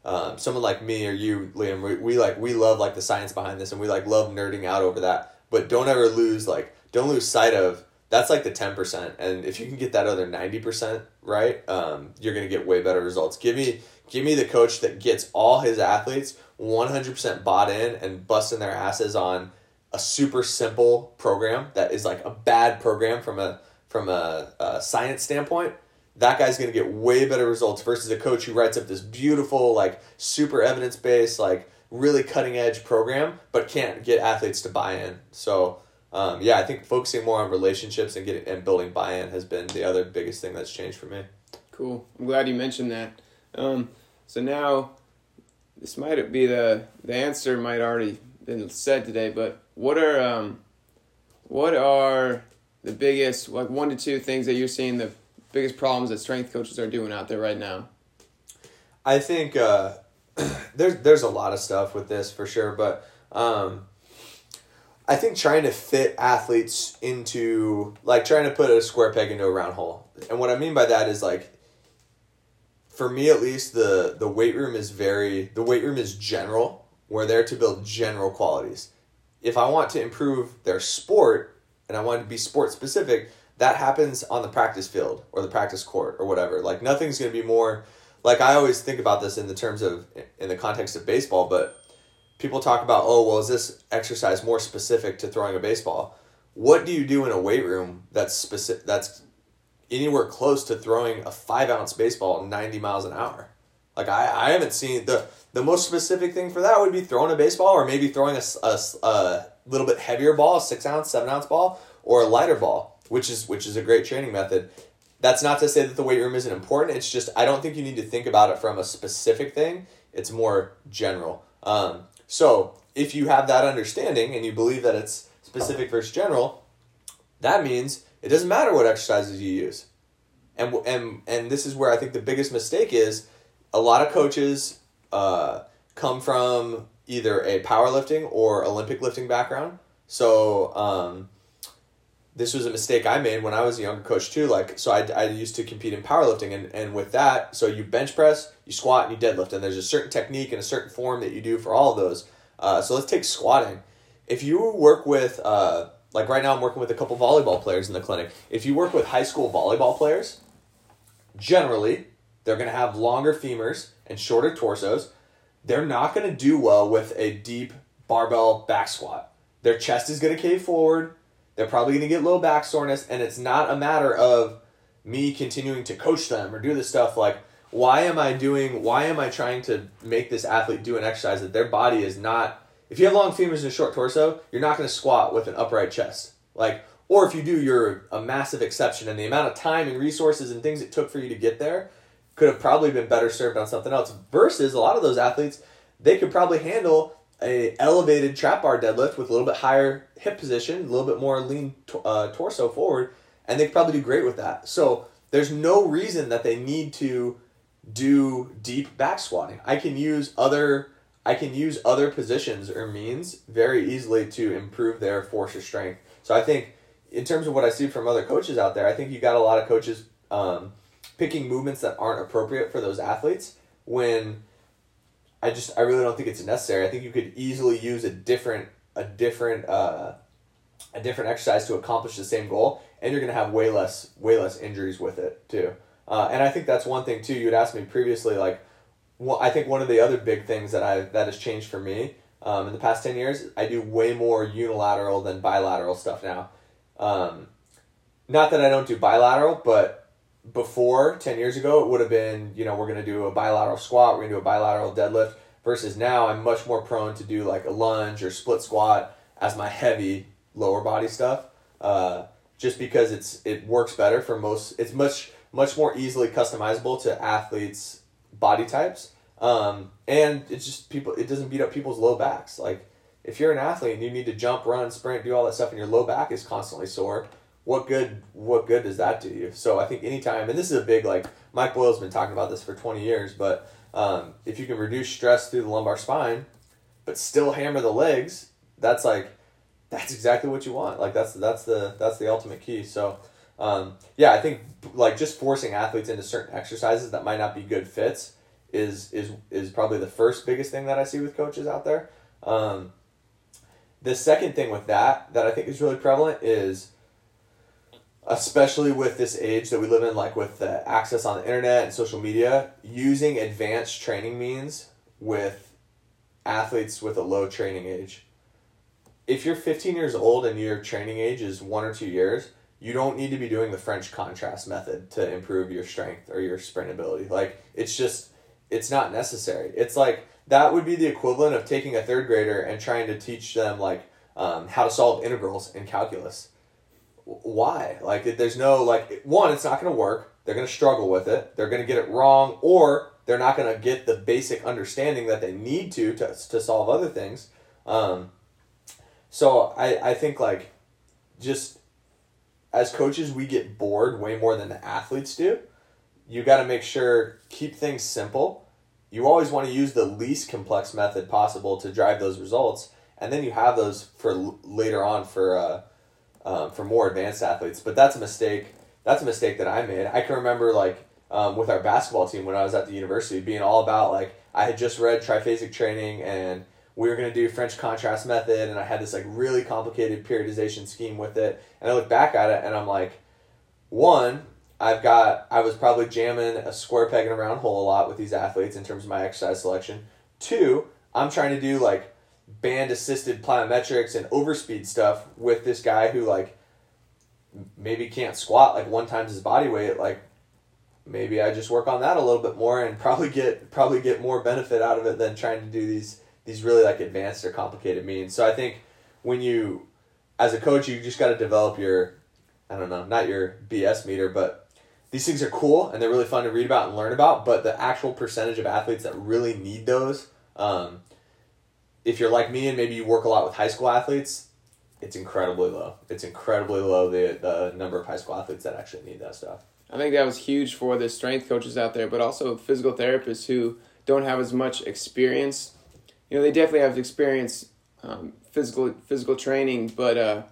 S2: Um, someone like me or you, Liam, we, we like we love like the science behind this, and we like love nerding out over that. But don't ever lose like don't lose sight of that's like the 10% and if you can get that other 90% right um, you're going to get way better results give me give me the coach that gets all his athletes 100% bought in and busting their asses on a super simple program that is like a bad program from a from a, a science standpoint that guy's going to get way better results versus a coach who writes up this beautiful like super evidence-based like really cutting edge program but can't get athletes to buy in so um, yeah, I think focusing more on relationships and getting and building buy-in has been the other biggest thing that's changed for me.
S1: Cool. I'm glad you mentioned that. Um, so now, this might be the the answer might already been said today, but what are um, what are the biggest like one to two things that you're seeing the biggest problems that strength coaches are doing out there right now?
S2: I think uh, there's there's a lot of stuff with this for sure, but um, I think trying to fit athletes into like trying to put a square peg into a round hole. And what I mean by that is like for me at least the the weight room is very the weight room is general. We're there to build general qualities. If I want to improve their sport and I want to be sport specific, that happens on the practice field or the practice court or whatever. Like nothing's going to be more like I always think about this in the terms of in the context of baseball, but people talk about, oh, well, is this exercise more specific to throwing a baseball? What do you do in a weight room that's specific? That's anywhere close to throwing a five ounce baseball at ninety miles an hour. Like I, I haven't seen the the most specific thing for that would be throwing a baseball or maybe throwing a, a, a little bit heavier ball, a six ounce, seven ounce ball, or a lighter ball, which is which is a great training method. That's not to say that the weight room isn't important. It's just I don't think you need to think about it from a specific thing. It's more general. Um, so if you have that understanding and you believe that it's specific versus general, That means it doesn't matter what exercises you use. And and and this is where I think the biggest mistake is a lot of coaches uh, come from either a powerlifting or Olympic lifting background. So um, this was a mistake I made when I was a younger coach too. Like, so I, I used to compete in powerlifting, and, and with that, so you bench press, you squat, and you deadlift, and there's a certain technique and a certain form that you do for all of those. Uh, so let's take squatting. If you work with, uh, like right now, I'm working with a couple volleyball players in the clinic. If you work with high school volleyball players, generally they're going to have longer femurs and shorter torsos. They're not going to do well with a deep barbell back squat. Their chest is going to cave forward. They're probably going to get low back soreness, and it's not a matter of me continuing to coach them or do this stuff like why am I doing why am I trying to make this athlete do an exercise that their body is not if you have long femurs and a short torso, you're not going to squat with an upright chest. Like or if you do, you're a massive exception and the amount of time and resources and things it took for you to get there could have probably been better served on something else versus a lot of those athletes they could probably handle a elevated trap bar deadlift with a little bit higher hip position, a little bit more lean uh, torso forward, and they could probably do great with that. So there's no reason that they need to do deep back squatting. I can use other I can use other positions or means very easily to improve their force or strength. So I think in terms of what I see from other coaches out there, I think you got a lot of coaches um, picking movements that aren't appropriate for those athletes when I just I really don't think it's necessary. I think you could easily use a different a different uh, a different exercise to accomplish the same goal, and you're gonna have way less way less injuries with it too. Uh, and I think that's one thing too. You had asked me previously, like, well, I think one of the other big things that I that has changed for me um, in the past ten years, I do way more unilateral than bilateral stuff now. Um, not that I don't do bilateral, but before 10 years ago it would have been you know we're to do a bilateral squat we're to do a bilateral deadlift versus now i'm much more prone to do like a lunge or split squat as my heavy lower body stuff uh, just because it's it works better for most it's much much more easily customizable to athletes body types um, and it's just people it doesn't beat up people's low backs like if you're an athlete and you need to jump run sprint do all that stuff and your low back is constantly sore what good what good does that do you? So I think anytime, and this is a big like Mike Boyle's been talking about this for twenty years, but um, if you can reduce stress through the lumbar spine, but still hammer the legs, that's like that's exactly what you want. Like that's that's the that's the ultimate key. So um, yeah, I think like just forcing athletes into certain exercises that might not be good fits is is is probably the first biggest thing that I see with coaches out there. Um, the second thing with that that I think is really prevalent is especially with this age that we live in, like with the access on the internet and social media, using advanced training means with athletes with a low training age. If you're 15 years old and your training age is one or two years, you don't need to be doing the French contrast method to improve your strength or your sprint ability. Like, it's just, it's not necessary. It's like, that would be the equivalent of taking a third grader and trying to teach them, like, um, how to solve integrals in calculus why? Like, there's no, like, one, it's not going to work. They're going to struggle with it. They're going to get it wrong, or they're not going to get the basic understanding that they need to to, to solve other things. Um, so I, I think, like, just as coaches, we get bored way more than the athletes do. You got to make sure, keep things simple. You always want to use the least complex method possible to drive those results. And then you have those for later on for, uh, um, for more advanced athletes. But that's a mistake. That's a mistake that I made. I can remember like um, with our basketball team when I was at the university being all about like I had just read triphasic training and we were going to do French contrast method and I had this like really complicated periodization scheme with it. And I look back at it and I'm like, one, I've got I was probably jamming a square peg in a round hole a lot with these athletes in terms of my exercise selection. Two, I'm trying to do like band assisted plyometrics and overspeed stuff with this guy who like maybe can't squat like one times his body weight like maybe I just work on that a little bit more and probably get probably get more benefit out of it than trying to do these these really like advanced or complicated means. So I think when you as a coach you just got to develop your I don't know, not your BS meter, but these things are cool and they're really fun to read about and learn about, but the actual percentage of athletes that really need those um, if you're like me and maybe you work a lot with high school athletes, it's incredibly low. It's incredibly low the the number of high school athletes that actually need that stuff.
S1: I think that was huge for the strength coaches out there, but also physical therapists who don't have as much experience. You know, they definitely have experience um, physical physical training, but uh,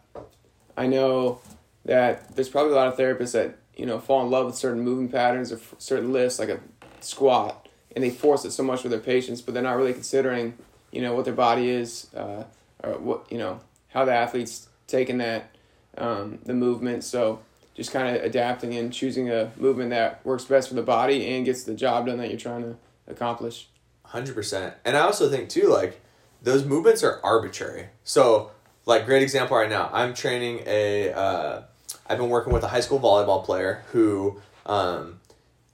S1: I know that there's probably a lot of therapists that you know fall in love with certain moving patterns or certain lifts, like a squat, and they force it so much with their patients, but they're not really considering you know what their body is uh, or what you know how the athlete's taking that um, the movement. So just kind of adapting and choosing a movement that works best for the body and gets the job done that you're trying to accomplish.
S2: Hundred percent, and I also think too, like those movements are arbitrary. So, like great example right now, I'm training a. Uh, I've been working with a high school volleyball player who, um,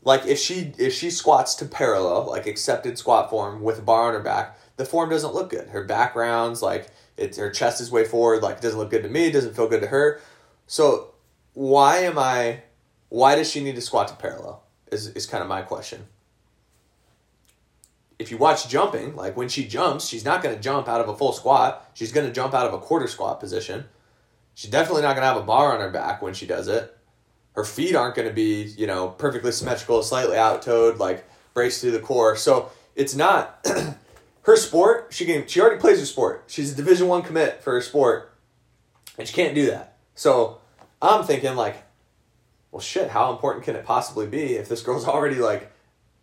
S2: like if she if she squats to parallel, like accepted squat form with a bar on her back, the form doesn't look good. Her background's like it's her chest is way forward, like it doesn't look good to me, it doesn't feel good to her. So why am I why does she need to squat to parallel? Is is kind of my question. If you watch jumping, like when she jumps, she's not going to jump out of a full squat. She's going to jump out of a quarter squat position. She's definitely not going to have a bar on her back when she does it. Her feet aren't going to be, you know, perfectly symmetrical, slightly out toed, like braced through the core. So it's not her sport, she can she already plays her sport. She's a Division One commit for her sport, and she can't do that. So I'm thinking like, well, shit, how important can it possibly be if this girl's already like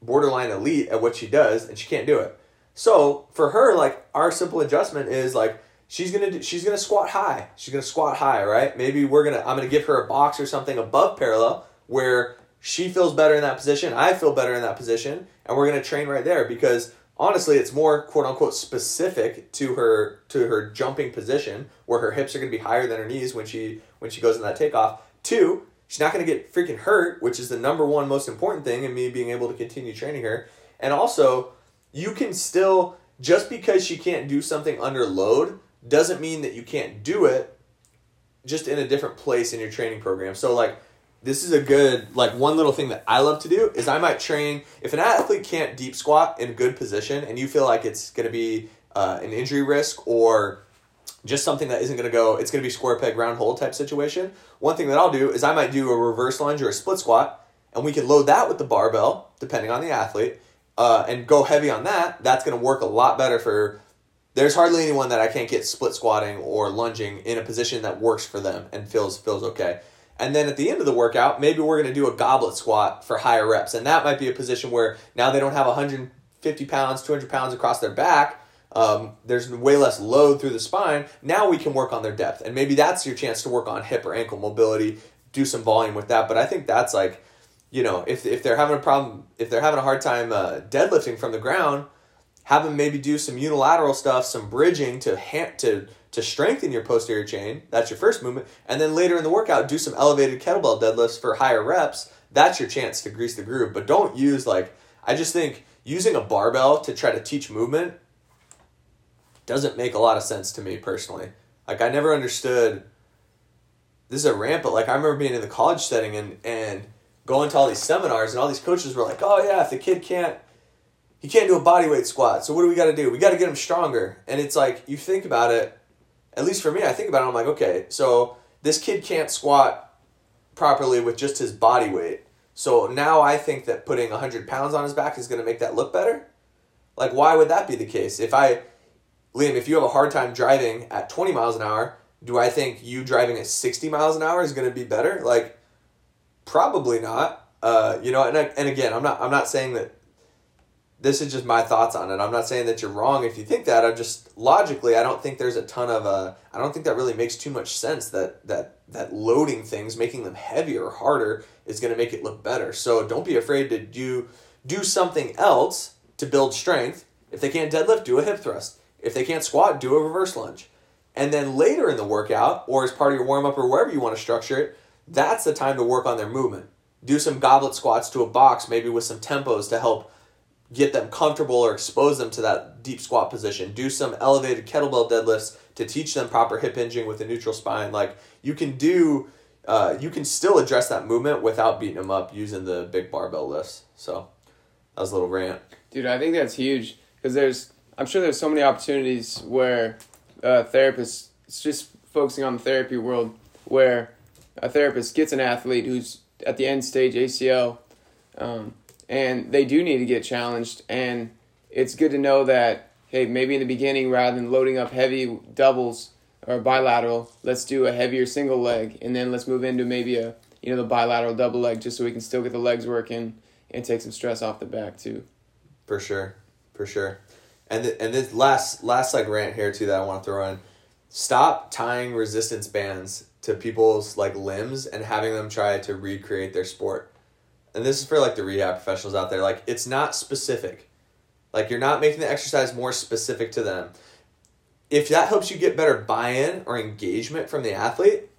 S2: borderline elite at what she does and she can't do it? So for her, like our simple adjustment is like she's gonna do, she's gonna squat high. She's gonna squat high, right? Maybe we're gonna I'm gonna give her a box or something above parallel where she feels better in that position. I feel better in that position, and we're gonna train right there because honestly it's more quote unquote specific to her to her jumping position where her hips are to be higher than her knees when she when she goes in that takeoff two she's not going to get freaking hurt which is the number one most important thing in me being able to continue training her. And also you can still just because she can't do something under load doesn't mean that you can't do it just in a different place in your training program. So like this is a good like one little thing that I love to do is I might train if an athlete can't deep squat in a good position and you feel like it's going to be uh, an injury risk or just something that isn't going to go it's going to be square peg round hole type situation one thing that I'll do is I might do a reverse lunge or a split squat and we can load that with the barbell depending on the athlete uh, and go heavy on that that's going to work a lot better for there's hardly anyone that I can't get split squatting or lunging in a position that works for them and feels feels okay and then at the end of the workout, maybe we're going to do a goblet squat for higher reps. And that might be a position where now they don't have 150 pounds, 200 pounds across their back. Um, there's way less load through the spine. Now we can work on their depth. And maybe that's your chance to work on hip or ankle mobility, do some volume with that. But I think that's like, you know, if, if they're having a problem, if they're having a hard time uh, deadlifting from the ground, have them maybe do some unilateral stuff, some bridging to ha- to to strengthen your posterior chain. That's your first movement. And then later in the workout, do some elevated kettlebell deadlifts for higher reps. That's your chance to grease the groove. But don't use like, I just think using a barbell to try to teach movement doesn't make a lot of sense to me personally. Like, I never understood this is a ramp, but like, I remember being in the college setting and, and going to all these seminars, and all these coaches were like, oh, yeah, if the kid can't he can't do a bodyweight squat. So what do we got to do? We got to get him stronger. And it's like you think about it, at least for me, I think about it, I'm like, okay, so this kid can't squat properly with just his body weight. So now I think that putting 100 pounds on his back is going to make that look better. Like, why would that be the case? If I, Liam, if you have a hard time driving at 20 miles an hour, do I think you driving at 60 miles an hour is going to be better? Like, probably not. Uh, you know, and, and again, I'm not, I'm not saying that this is just my thoughts on it. I'm not saying that you're wrong if you think that. I'm just logically, I don't think there's a ton of uh, I don't think that really makes too much sense that that that loading things, making them heavier or harder, is going to make it look better. So don't be afraid to do do something else to build strength. If they can't deadlift, do a hip thrust. If they can't squat, do a reverse lunge. And then later in the workout, or as part of your warm up, or wherever you want to structure it, that's the time to work on their movement. Do some goblet squats to a box, maybe with some tempos to help get them comfortable or expose them to that deep squat position. Do some elevated kettlebell deadlifts to teach them proper hip hinging with a neutral spine. Like you can do, uh, you can still address that movement without beating them up using the big barbell lifts. So that was a little rant.
S1: Dude, I think that's huge because there's, I'm sure there's so many opportunities where uh, therapists just focusing on the therapy world, where a therapist gets an athlete who's at the end stage ACL, um, and they do need to get challenged. And it's good to know that hey, maybe in the beginning, rather than loading up heavy doubles or bilateral, let's do a heavier single leg, and then let's move into maybe a you know the bilateral double leg, just so we can still get the legs working and take some stress off the back too.
S2: For sure, for sure. And th- and this last last like rant here too that I want to throw in. Stop tying resistance bands to people's like limbs and having them try to recreate their sport. And this is for like the rehab professionals out there. Like it's not specific. Like you're not making the exercise more specific to them. If that helps you get better buy-in or engagement from the athlete,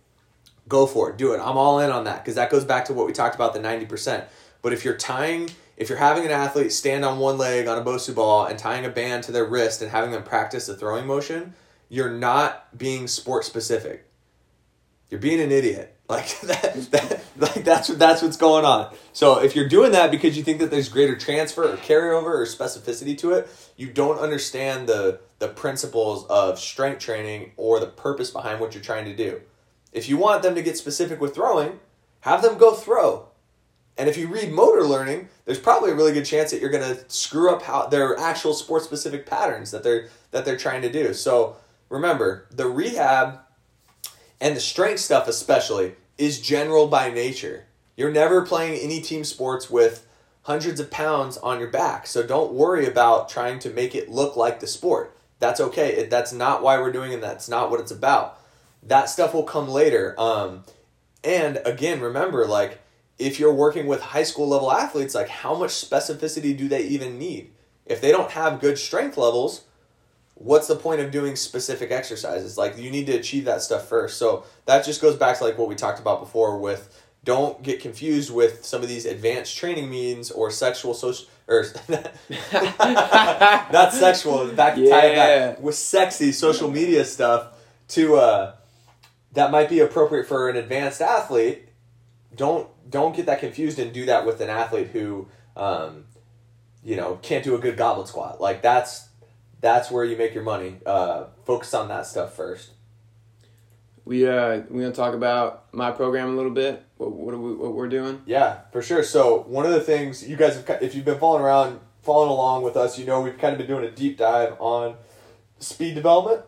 S2: go for it. Do it. I'm all in on that because that goes back to what we talked about the 90%. But if you're tying if you're having an athlete stand on one leg on a Bosu ball and tying a band to their wrist and having them practice the throwing motion, you're not being sport specific. You're being an idiot. Like that, that like that's what that's what's going on. So if you're doing that because you think that there's greater transfer or carryover or specificity to it, you don't understand the the principles of strength training or the purpose behind what you're trying to do. If you want them to get specific with throwing, have them go throw. And if you read motor learning, there's probably a really good chance that you're going to screw up how their actual sport specific patterns that they're that they're trying to do. So remember, the rehab and the strength stuff especially is general by nature. You're never playing any team sports with hundreds of pounds on your back. So don't worry about trying to make it look like the sport. That's okay. That's not why we're doing it. That's not what it's about. That stuff will come later. Um, and again, remember, like, if you're working with high school level athletes, like, how much specificity do they even need? If they don't have good strength levels, what's the point of doing specific exercises? Like you need to achieve that stuff first. So that just goes back to like what we talked about before with don't get confused with some of these advanced training means or sexual social or not sexual back yeah. tie it back with sexy social media stuff to uh that might be appropriate for an advanced athlete don't don't get that confused and do that with an athlete who um you know can't do a good goblet squat like that's that's where you make your money. Uh, focus on that stuff first.
S1: We uh we gonna talk about my program a little bit. What what, we, what we're doing?
S2: Yeah, for sure. So one of the things you guys have, if you've been following around, following along with us, you know we've kind of been doing a deep dive on speed development.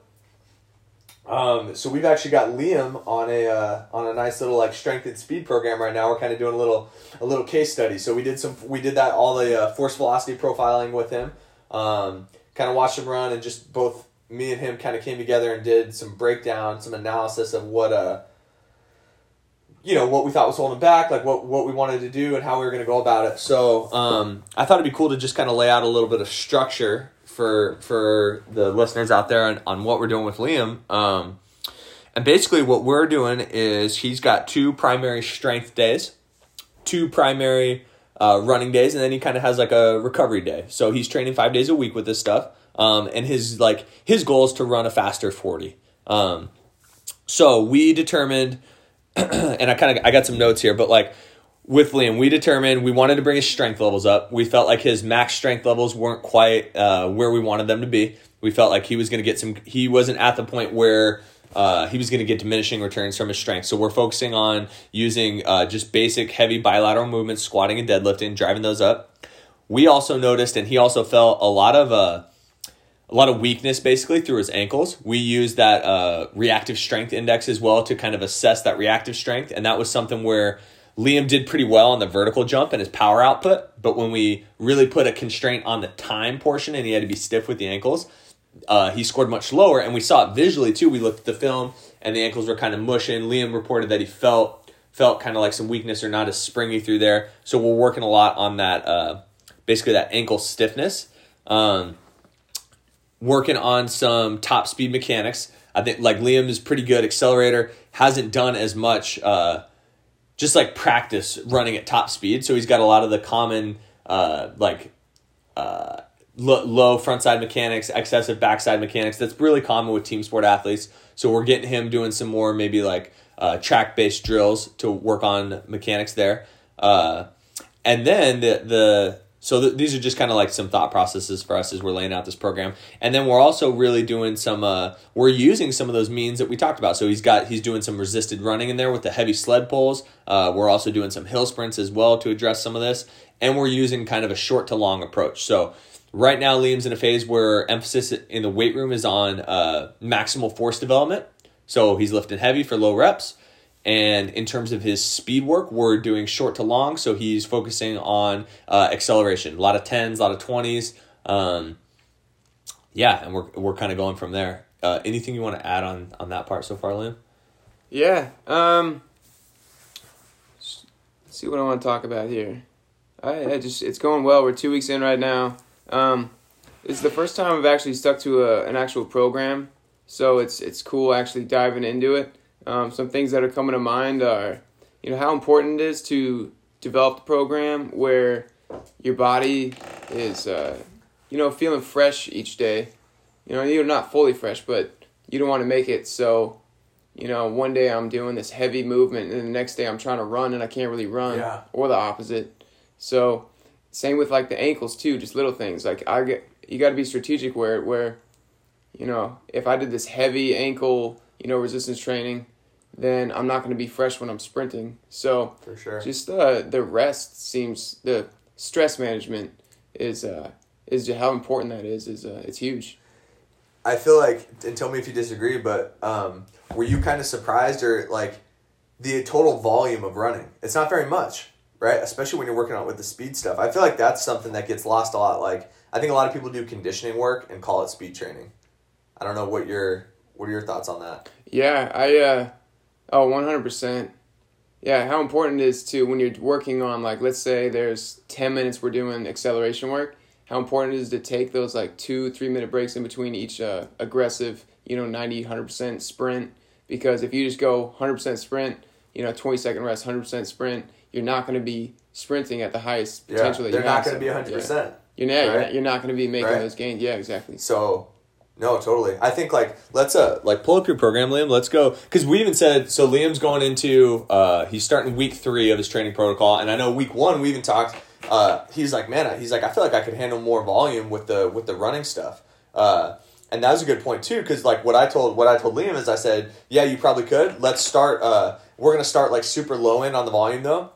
S2: Um, so we've actually got Liam on a uh, on a nice little like strength and speed program right now. We're kind of doing a little a little case study. So we did some we did that all the uh, force velocity profiling with him. Um, kind of watched him run and just both me and him kind of came together and did some breakdown, some analysis of what uh you know what we thought was holding back, like what what we wanted to do and how we were going to go about it. So um, I thought it'd be cool to just kind of lay out a little bit of structure for for the listeners out there on, on what we're doing with Liam. Um, and basically, what we're doing is he's got two primary strength days, two primary uh, running days, and then he kind of has like a recovery day. So he's training five days a week with this stuff. Um, and his like his goal is to run a faster forty. Um, so we determined, and I kind of I got some notes here, but like with Liam, we determined we wanted to bring his strength levels up. We felt like his max strength levels weren't quite uh, where we wanted them to be. We felt like he was going to get some. He wasn't at the point where uh, he was going to get diminishing returns from his strength. So we're focusing on using uh, just basic heavy bilateral movements, squatting and deadlifting, driving those up. We also noticed, and he also felt a lot of uh, a lot of weakness basically through his ankles. We used that uh, reactive strength index as well to kind of assess that reactive strength, and that was something where Liam did pretty well on the vertical jump and his power output. But when we really put a constraint on the time portion, and he had to be stiff with the ankles, uh, he scored much lower, and we saw it visually too. We looked at the film, and the ankles were kind of mushing. Liam reported that he felt felt kind of like some weakness or not as springy through there. So we're working a lot on that, uh, basically that ankle stiffness. Um, working on some top speed mechanics. I think like Liam is pretty good accelerator. Hasn't done as much, uh, just like practice running at top speed. So he's got a lot of the common uh, like uh, low, low front side mechanics, excessive backside mechanics. That's really common with team sport athletes. So we're getting him doing some more maybe like uh, track based drills to work on mechanics there. Uh, and then the the so th- these are just kind of like some thought processes for us as we're laying out this program, and then we're also really doing some. Uh, we're using some of those means that we talked about. So he's got he's doing some resisted running in there with the heavy sled pulls. Uh, we're also doing some hill sprints as well to address some of this, and we're using kind of a short to long approach. So right now, Liam's in a phase where emphasis in the weight room is on uh, maximal force development. So he's lifting heavy for low reps. And in terms of his speed work, we're doing short to long. So he's focusing on uh, acceleration, a lot of 10s, a lot of 20s. Um, yeah, and we're, we're kind of going from there. Uh, anything you want to add on, on that part so far, Liam?
S1: Yeah. Um, see what I want to talk about here. I, I just it's going well. We're two weeks in right now. Um, it's the first time I've actually stuck to a, an actual program, so it's it's cool actually diving into it. Um, some things that are coming to mind are, you know, how important it is to develop the program where your body is, uh, you know, feeling fresh each day. You know, you're not fully fresh, but you don't want to make it so, you know, one day I'm doing this heavy movement and the next day I'm trying to run and I can't really run,
S3: Yeah.
S1: or the opposite. So, same with like the ankles too, just little things. Like I get, you got to be strategic where where, you know, if I did this heavy ankle, you know, resistance training, then I'm not going to be fresh when I'm sprinting. So
S3: For sure.
S1: just uh, the rest seems the stress management is uh, is how important that is is uh, it's huge.
S3: I feel like, and tell me if you disagree, but um, were you kind of surprised or like the total volume of running? It's not very much, right? Especially when you're working out with the speed stuff. I feel like that's something that gets lost a lot. Like I think a lot of people do conditioning work and call it speed training. I don't know what your what are your thoughts on that?
S1: Yeah, I uh oh 100%. Yeah, how important it is to when you're working on like let's say there's 10 minutes we're doing acceleration work, how important it is to take those like 2 3 minute breaks in between each uh, aggressive, you know, 90 100% sprint because if you just go 100% sprint, you know, 20 second rest, 100% sprint, you're not going to be sprinting at the highest potential that
S3: they're not going to be
S1: So,
S3: hundred
S1: yeah.
S3: percent.
S1: You're not, you're not, not going to be making
S3: Right?
S1: those gains. Yeah, exactly.
S3: So, no, totally. I think like let's uh
S2: like pull up your program liam let's go because we even said so liam's going into uh he's starting week three of his training protocol and i know week one we even talked uh he's like man he's like i feel like i could handle more volume with the with the running stuff uh and that was a good point too because like what i told what i told liam is i said yeah you probably could let's start uh we're gonna start like super low end on the volume though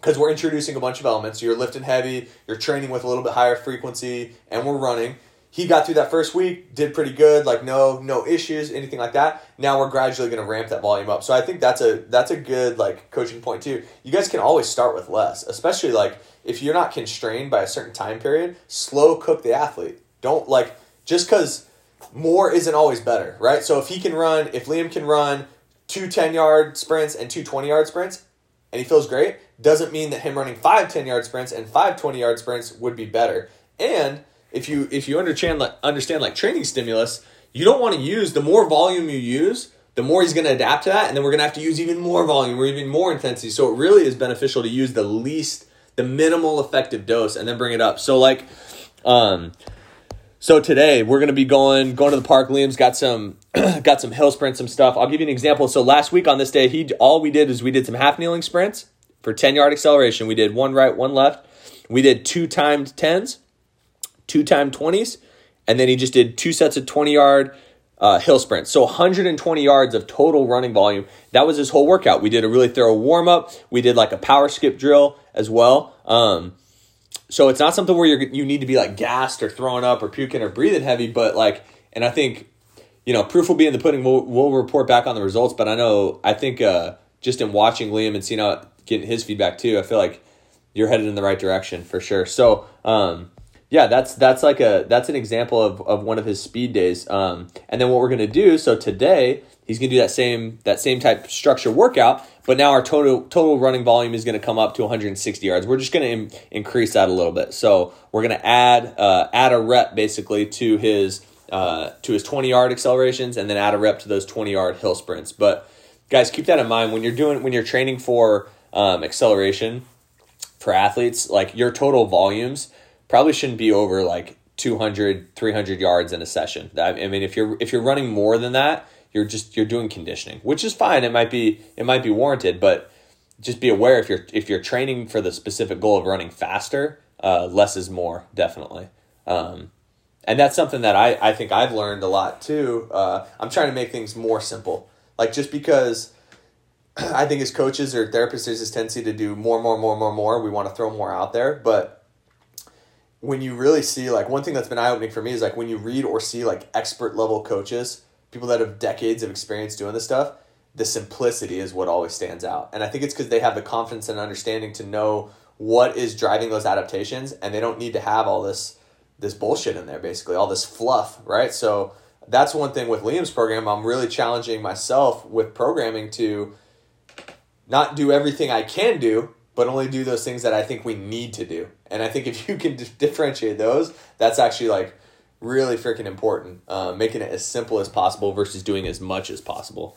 S2: because we're introducing a bunch of elements. You're lifting heavy, you're training with a little bit higher frequency, and we're running. He got through that first week, did pretty good, like no no issues, anything like that. Now we're gradually going to ramp that volume up. So I think that's a that's a good like coaching point too. You guys can always start with less, especially like if you're not constrained by a certain time period. Slow cook the athlete. Don't like just because more isn't always better, right? So if he can run, if Liam can run two 10 yard sprints and two 20 yard sprints, and he feels great, doesn't mean that him running five 10 yard sprints and five 20 yard sprints would be better. And if you if you understand like understand like training stimulus, you don't want to use the more volume you use, the more he's going to adapt to that, and then we're going to have to use even more volume or even more intensity. So it really is beneficial to use the least, the minimal effective dose, and then bring it up. So like, um, so today we're gonna be going going to the park. Liam's got some got some hill sprints, some stuff. I'll give you an example. So last week on this day, he all we did is we did some half kneeling sprints for ten yard acceleration. We did one right, one left. We did two timed tens, two timed twenties, and then he just did two sets of twenty yard uh, hill sprints. So 120 yards of total running volume. That was his whole workout. We did a really thorough warm up. We did like a power skip drill as well. Um, so it's not something where you you need to be like gassed or throwing up or puking or breathing heavy, but like, and I think, you know, proof will be in the pudding. We'll, we'll report back on the results, but I know I think uh, just in watching Liam and seeing how getting his feedback too, I feel like you're headed in the right direction for sure. So um, yeah, that's that's like a that's an example of, of one of his speed days. Um, and then what we're gonna do? So today he's gonna do that same that same type structure workout, but now our total total running volume is gonna come up to 160 yards. We're just gonna Im- increase that a little bit. So we're gonna add uh, add a rep basically to his uh, to his 20 yard accelerations, and then add a rep to those 20 yard hill sprints. But guys, keep that in mind when you're doing when you're training for um, acceleration for athletes. Like your total volumes probably shouldn't be over like 200 300 yards in a session i mean if you're if you're running more than that you're just you're doing conditioning which is fine it might be it might be warranted but just be aware if you're if you're training for the specific goal of running faster uh, less is more, definitely. Um, and that's something that I, I think I've learned a lot too. Uh, I'm trying to make things more simple. Like just because I think as coaches or therapists, there's this tendency to do more, more, more, more, more. We want to throw more out there, but when you really see like one thing that's been eye opening for me is like when you read or see like expert level coaches, people that have decades of experience doing this stuff, the simplicity is what always stands out. And I think it's because they have the confidence and understanding to know what is driving those adaptations, and they don't need to have all this this bullshit in there, basically all this fluff, right? So that's one thing with Liam's program. I'm really challenging myself with programming to not do everything I can do, but only do those things that I think we need to do. And I think if you can differentiate those, that's actually like really freaking important. Uh, making it as simple as possible versus doing as much as possible.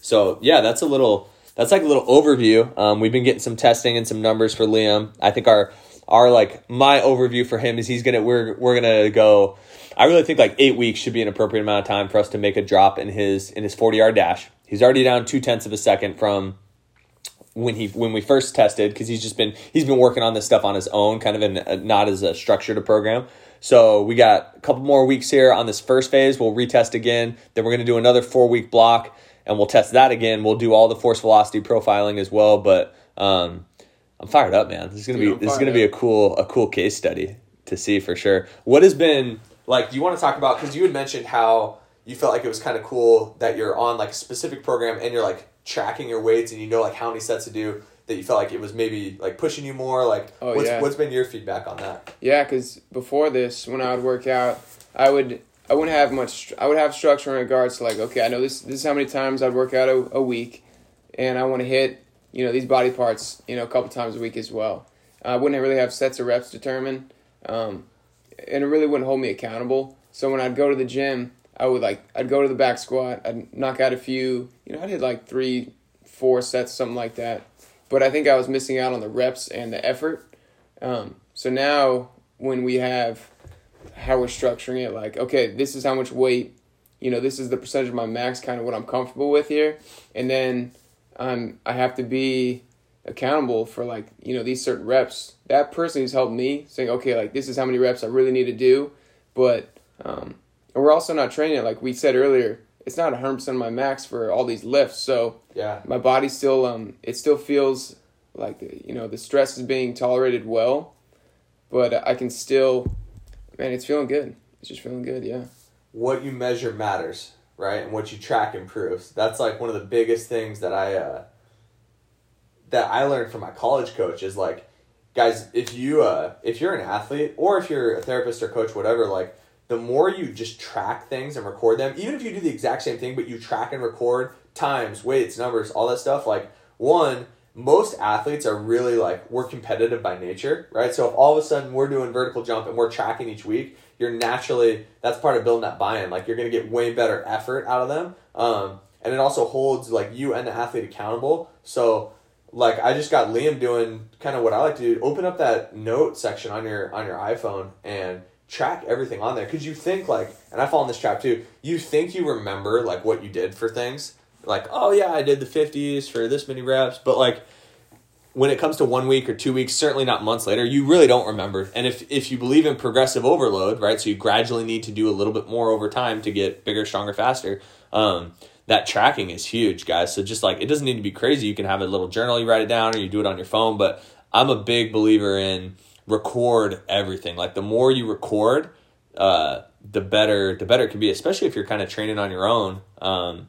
S2: So yeah, that's a little. That's like a little overview. Um, we've been getting some testing and some numbers for Liam. I think our our like my overview for him is he's gonna we're we're gonna go. I really think like eight weeks should be an appropriate amount of time for us to make a drop in his in his forty yard dash. He's already down two tenths of a second from when he when we first tested because he's just been he's been working on this stuff on his own, kind of in a, not as a structured a program. So we got a couple more weeks here on this first phase. We'll retest again. Then we're going to do another four week block, and we'll test that again. We'll do all the force velocity profiling as well. But um, I'm fired up, man. This is gonna Dude, be this is gonna up. be a cool a cool case study to see for sure. What has been like? Do you want to talk about because you had mentioned how you felt like it was kind of cool that you're on like a specific program and you're like tracking your weights and you know like how many sets to do that you felt like it was maybe like pushing you more like oh, what's, yeah. what's been your feedback on that?
S1: Yeah because before this when i would work out i would i wouldn't have much i would have structure in regards to like okay i know this this is how many times i'd work out a, a week and i want to hit you know these body parts you know a couple times a week as well. I wouldn't really have sets of reps determined um, and it really wouldn't hold me accountable. So when i'd go to the gym I would like I'd go to the back squat, I'd knock out a few, you know, I did like three, four sets, something like that. But I think I was missing out on the reps and the effort. Um, so now when we have how we're structuring it, like okay, this is how much weight, you know, this is the percentage of my max, kind of what I'm comfortable with here, and then I'm I have to be accountable for like you know these certain reps. That person who's helped me saying, okay, like this is how many reps I really need to do, but um, and we're also not training like we said earlier. It's not 100% of my max for all these lifts. So
S2: yeah,
S1: my body still um it still feels like you know the stress is being tolerated well, but I can still, man, it's feeling good. It's just feeling good. Yeah.
S2: What you measure matters, right? And what you track improves. That's like one of the biggest things that I uh, that I learned from my college coach is like, guys, if you uh if you're an athlete or if you're a therapist or coach, whatever, like the more you just track things and record them, even if you do the exact same thing, but you track and record times, weights, numbers, all that stuff, like one, most athletes are really like we're competitive by nature, right? So if all of a sudden we're doing vertical jump and we're tracking each week, you're naturally that's part of building that buy-in. Like you're gonna get way better effort out of them, um, and it also holds like you and the athlete accountable. So like I just got Liam doing kind of what I like to do. Open up that note section on your on your iPhone and track everything on there. Because you think like and i fall in this trap too. You think you remember like what you did for things. Like oh yeah i did the 50s for this many reps. But like when it comes to one week or two weeks certainly not months later you really don't remember. And if if you believe in progressive overload right so you gradually need to do a little bit more over time to get bigger stronger faster um, that tracking is huge guys. So just like it doesn't need to be crazy. You can have a little journal you write it down or you do it on your phone. But i'm a big believer in record everything. Like the more you record, uh, the better the better it can be, especially if you're kind of training on your own. Um,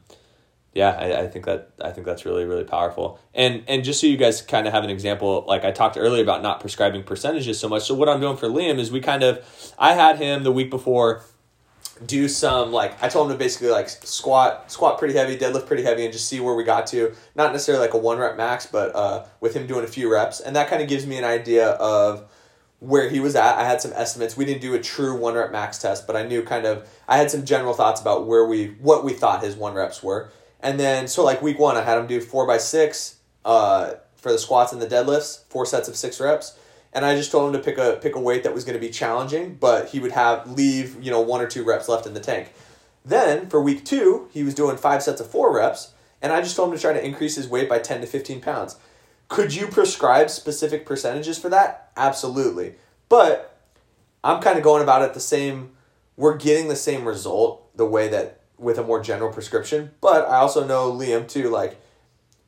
S2: yeah, I, I think that I think that's really really powerful. And and just so you guys kind of have an example, like I talked earlier about not prescribing percentages so much. So what I'm doing for Liam is we kind of I had him the week before do some like I told him to basically like squat squat pretty heavy, deadlift pretty heavy, and just see where we got to. Not necessarily like a one rep max, but uh, with him doing a few reps, and that kind of gives me an idea of where he was at. I had some estimates. We didn't do a true one rep max test, but I knew kind of I had some general thoughts about where we what we thought his one reps were. And then so like week one, I had him do four by six uh, for the squats and the deadlifts, four sets of six reps. And I just told him to pick a pick a weight that was going to be challenging, but he would have leave you know one or two reps left in the tank. Then for week two, he was doing five sets of four reps, and I just told him to try to increase his weight by ten to fifteen pounds. Could you prescribe specific percentages for that? Absolutely. But I'm kind of going about it the same. We're getting the same result the way that with a more general prescription. But I also know Liam too. Like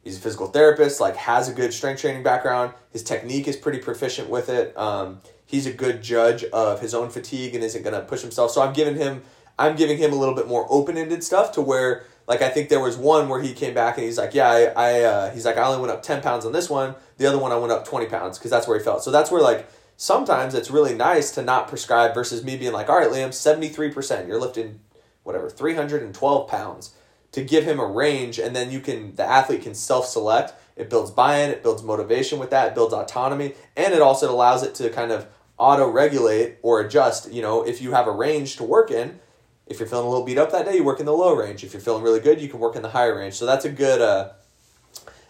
S2: he's a physical therapist. Like has a good strength training background. His technique is pretty proficient with it. Um, he's a good judge of his own fatigue and isn't going to push himself. So I'm giving him I'm giving him a little bit more open ended stuff to where like I think there was one where he came back and he's like, yeah, I, I uh, he's like I only went up ten pounds on this one. The other one I went up twenty pounds because that's where he felt. So that's where like sometimes it's really nice to not prescribe versus me being like, all right, Liam, seventy three percent, you're lifting whatever three hundred and twelve pounds to give him a range, and then you can the athlete can self select. It builds buy in, it builds motivation with that, it builds autonomy, and it also allows it to kind of auto regulate or adjust. You know, if you have a range to work in if you're feeling a little beat up that day, you work in the low range. If you're feeling really good, you can work in the higher range. So that's a good uh,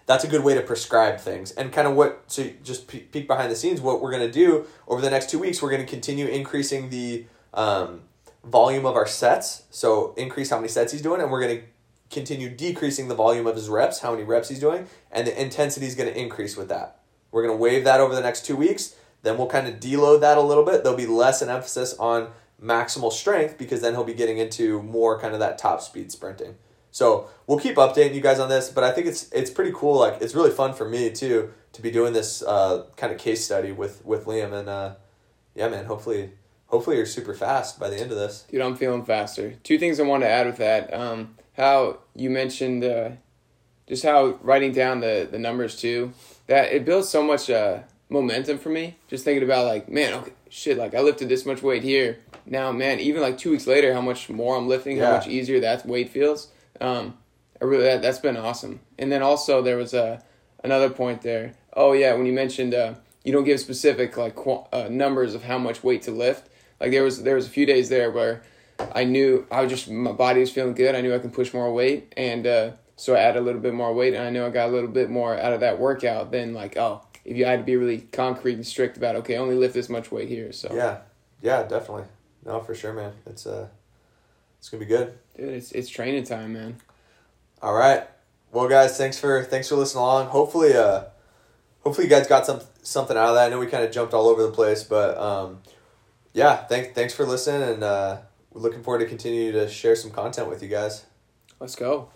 S2: that's a good way to prescribe things. And kind of what so just peek behind the scenes, what we're gonna do over the next two weeks, we're gonna continue increasing the um, volume of our sets. So increase how many sets he's doing, and we're gonna continue decreasing the volume of his reps, how many reps he's doing, and the intensity is gonna increase with that. We're gonna wave that over the next two weeks. Then we'll kind of deload that a little bit. There'll be less an emphasis on maximal strength because then he'll be getting into more kind of that top speed sprinting. So we'll keep updating you guys on this, but I think it's it's pretty cool. Like it's really fun for me too to be doing this uh, kind of case study with with Liam and uh, yeah, man. Hopefully, hopefully you're super fast by the end of this.
S1: Dude, I'm feeling faster. Two things I want to add with that. Um, how you mentioned uh, just how writing down the the numbers too. That it builds so much uh, momentum for me. Just thinking about like, man, okay, shit, like I lifted this much weight here now, man, even like two weeks later, how much more I'm lifting, yeah. how much easier that weight feels. Um, I really that that's been awesome. And then also there was a uh, another point there. Oh yeah, when you mentioned uh, you don't give specific like qu- uh, numbers of how much weight to lift. Like there was there was a few days there where I knew I was just my body was feeling good. I knew I can push more weight, and uh, so I added a little bit more weight, and I knew I got a little bit more out of that workout than like oh if you had to be really concrete and strict about okay only lift this much weight here. So
S2: yeah, yeah, definitely. No, for sure, man. It's uh, it's gonna be good.
S1: Dude, it's it's training time, man.
S2: All right. Well, guys, thanks for thanks for listening along. Hopefully, uh, hopefully you guys got some something out of that. I know we kind of jumped all over the place, but um, yeah, thanks thanks for listening, and uh, we're looking forward to continue to share some content with you guys.
S1: Let's go.